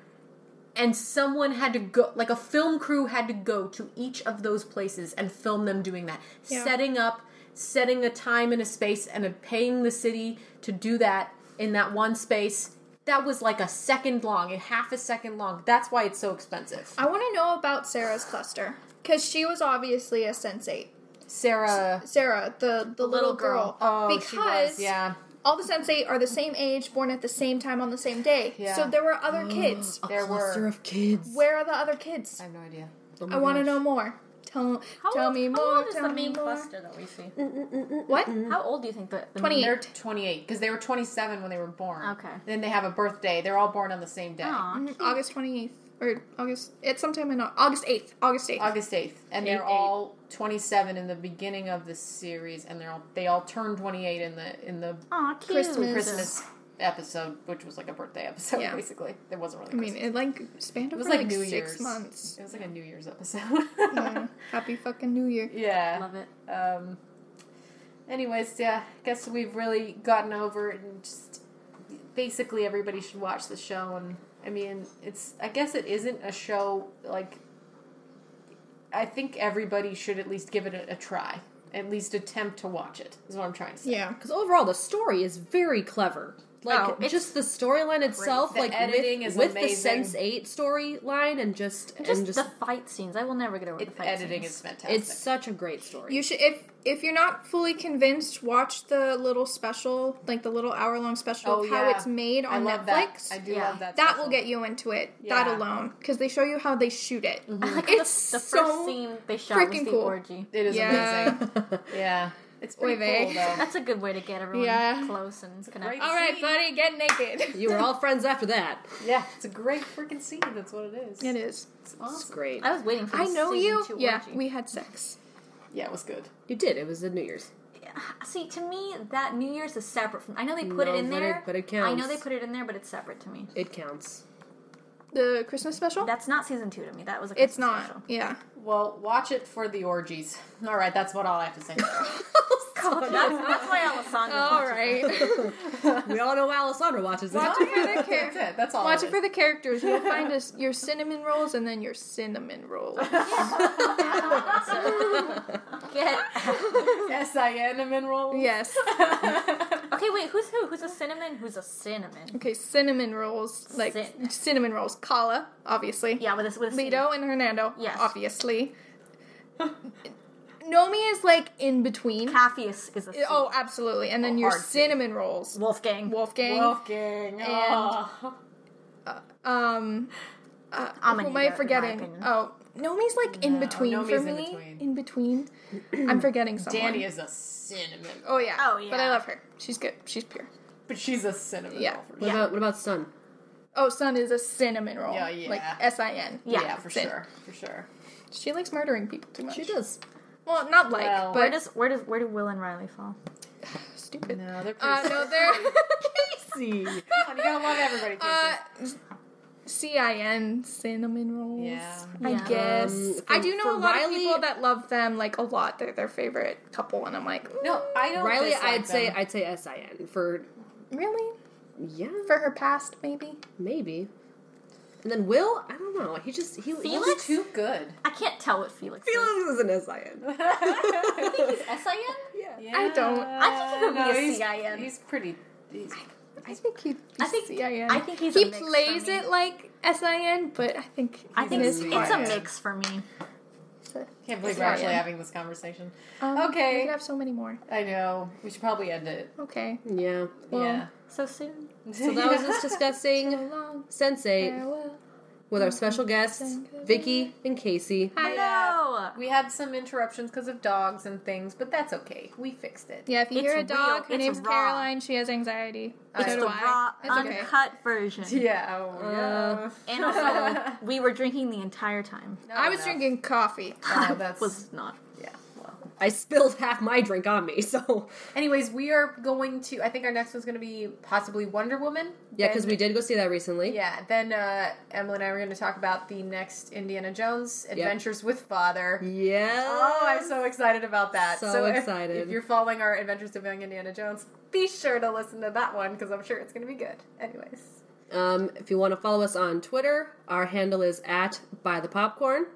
And someone had to go, like a film crew had to go to each of those places and film them doing that. Yeah. Setting up, setting a time and a space, and paying the city to do that in that one space. That was like a second long, a half a second long. That's why it's so expensive. I want to know about Sarah's cluster because she was obviously a sensate. Sarah. Sarah, the the, little, little girl. girl. Oh, because she was, yeah. All the sensates are the same age, born at the same time on the same day. Yeah. So there were other mm. kids. There were. cluster were. of kids. Where are the other kids? I have no idea. Oh I want to know more. Tell How tell old, me how more. old is tell the me main more. cluster that we see? Mm, mm, what? How old do you think the, the 28. They're 28 because they were 27 when they were born. Okay. Then they have a birthday. They're all born on the same day. Aw, Mhm, August twenty eighth. Or August. It's sometime in Au- August eighth. August eighth. August eighth, and they're Eight, eight. all twenty seven in the beginning of the series, and they're all they all turn twenty eight in the in the Aw, cute. Christmas. Christmas episode, which was like a birthday episode. Yeah. Basically, It wasn't really. I mean, Christmas. it like spanned it over was like, like, New six Year's. months. It was like a New Year's episode. Yeah. Happy fucking New Year. yeah. Love it. Um. Anyways, yeah, guess we've really gotten over it, and just basically everybody should watch the show. And I mean, it's I guess it isn't a show like. I think everybody should at least give it a, a try, at least attempt to watch it. Is what I'm trying to say. Yeah. Because overall, the story is very clever. Like Oh, just the storyline itself, The like editing with, is with the. Sense8 storyline, and just Just, and just the fight scenes. I will never get over It, the the fight editing scenes. is fantastic. it's such a great story. You should if if you're not fully convinced, watch the little special, like the little hour long special oh of how yeah. it's made I on love Netflix. That. I do Yeah. love that. that special. will get you into it. That Yeah. Mm-hmm. alone, because they show you how they shoot it. Like It's the, the so first scene they shot was freaking the cool. orgy. It is Yeah. amazing. Yeah, it's pretty Oy cool though. That's a good way to get everyone Yeah. close and great connected. All right, scene. buddy, get naked. you were all friends after that. Yeah, it's a great freaking scene. That's what it is. it is. It's It's awesome. great. I was waiting for I this know season you. two Yeah, orgy. we had sex. Yeah, it was good. You did. It was the New Year's. See, to me, that New Year's is separate from. I know they put No, it in but it- there, but it I know counts. they put it in there, but it's separate to me. It counts. The Christmas special. That's not season two to me. That was a Christmas it's not. special. Yeah. Well, watch it for the orgies. All right, that's what all I have to say. That's, that's why Alessandro. All watches it. right. we all know Alessandra watches it. Watch it for the that's characters. it. That's all. Watch it it for the characters. You'll find us your cinnamon rolls and then your cinnamon rolls. Get S I N roll. yes. Okay. Wait, who's who? Who's a cinnamon? Who's a cinnamon? Okay, cinnamon rolls. Like Cin- cinnamon rolls. Kala, obviously. Yeah, with this with a C. Lito and Hernando. Yes. Obviously. Nomi is like in between. Capheus is a C. Oh, absolutely. And then your hard C. cinnamon rolls. Wolfgang. Wolfgang. Wolfgang. oh. Um, uh, I'm who am I in my forgetting? opinion. Oh, Nomi's like in between Nomi's for in me. between. In between. I'm forgetting someone. Dani is a cinnamon, Oh yeah. Oh, yeah. But I love her. She's good. She's pure. but she's a cinnamon Yeah. roll for What sure. about what about Sun? Oh, Sun is a cinnamon roll. Yeah, yeah. Like S I N. Yeah. Yeah, for Sin. sure, for sure. She likes murdering people too much. She does. Well, not like, Well, but Where does where does where do Will and Riley fall? stupid. No, they're Uh, no, they're See. Come on, you gotta love everybody. uh, Casey. C I N cinnamon rolls. Yeah. I Yeah. guess. Um, I do know a lot Riley- of people that love them like a lot. They're their favorite couple, and I'm like, no, I don't. Riley, I'd say. I'd say S I N for really? yeah, For her past, maybe. maybe. And then Will, I don't know. He just he He's Felix? too good. I can't tell what Felix is. Felix is an S I N. I think he's S-I-N? Yeah. I don't. I think he could be a he's, CIN. He's pretty. He's, I think he'd be I think- C-I-N. I think he's he a mix for plays me. it like S I N, but I think I think it's, it's a mix for me. it's can't believe we're actually Ryan. having this conversation. Um, Okay. we have so many more. I know. We should probably end it. Okay. Yeah. yeah. So soon. So that was us discussing long Sense8 farewell. With our special guests, Vicky and Casey. Hello. We had some interruptions because of dogs and things, but that's okay. We fixed it. Yeah, if you It's hear a real. dog, her It's name's raw. Caroline. She has anxiety. It's so do the I. raw, It's okay. uncut version. Yeah. Oh, uh, yeah. And also, we were drinking the entire time. I was no. drinking coffee. Oh, that's Was not. yeah. I spilled half my drink on me, so Anyways, we are going to. I think our next one's going to be possibly Wonder Woman. yeah, because we did go see that recently. Yeah. Then uh, Emily and I were going to talk about the next Indiana Jones Adventures with Father. Yeah. Oh, I'm so excited about that. So if- excited. If, you're following our Adventures of Young Indiana Jones, be sure to listen to that one because I'm sure it's going to be good. Anyways. Um, if you want to follow us on Twitter, our handle is at Buy the Popcorn,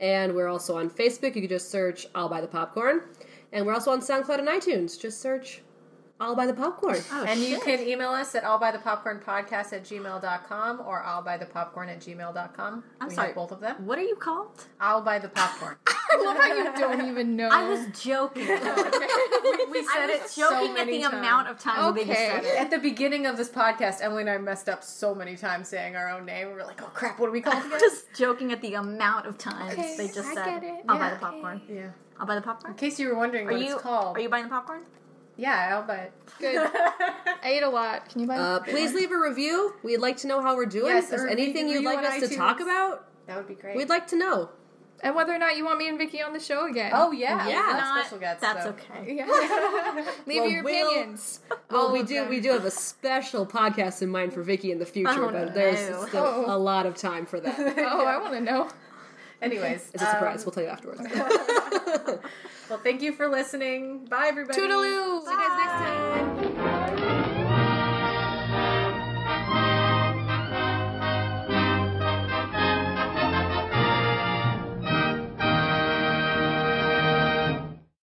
and we're also on Facebook. You can just search I'll Buy the Popcorn, and we're also on SoundCloud and iTunes. Just search I'll Buy the Popcorn. Oh, and you can email us at allbythepopcornpodcast at gmail.com or allbythepopcorn at gmail.com. I'm we sorry. have both of them. What are you called? I'll buy the popcorn. I love how you don't even know. I was joking. we I said it was so joking at many the times. amount of times they Okay. said it. At the beginning of this podcast, Emily and I messed up so many times saying our own name. We were like, oh crap, what do we call it I again? was joking at the amount of times Okay, they just I said, get it. "I'll Yeah. buy the popcorn. Yeah. I'll buy the popcorn." In case you were wondering Are what you it's called. are you buying the popcorn? Yeah, I'll buy it. Good. I ate a lot. Can you buy? Uh, please leave a review. We'd like to know how we're doing. Yes, if there's anything you'd review like on us to iTunes. talk about, That would be great. we'd like to know. and whether or not you want me and Vicky on the show again. Oh yeah, Yeah. we're Not- special guests. that's so. okay. Yeah. Leave Well, your we'll- opinions. Well, All we of do. them. We do have a special podcast in mind for Vicky in the future, Oh, but there's no. still Oh. a lot of time for that. It's Oh, I want to know. Anyways, It's a surprise. um, we'll tell you afterwards. Well, thank you for listening. Bye, everybody. Toodaloo. See you guys next time.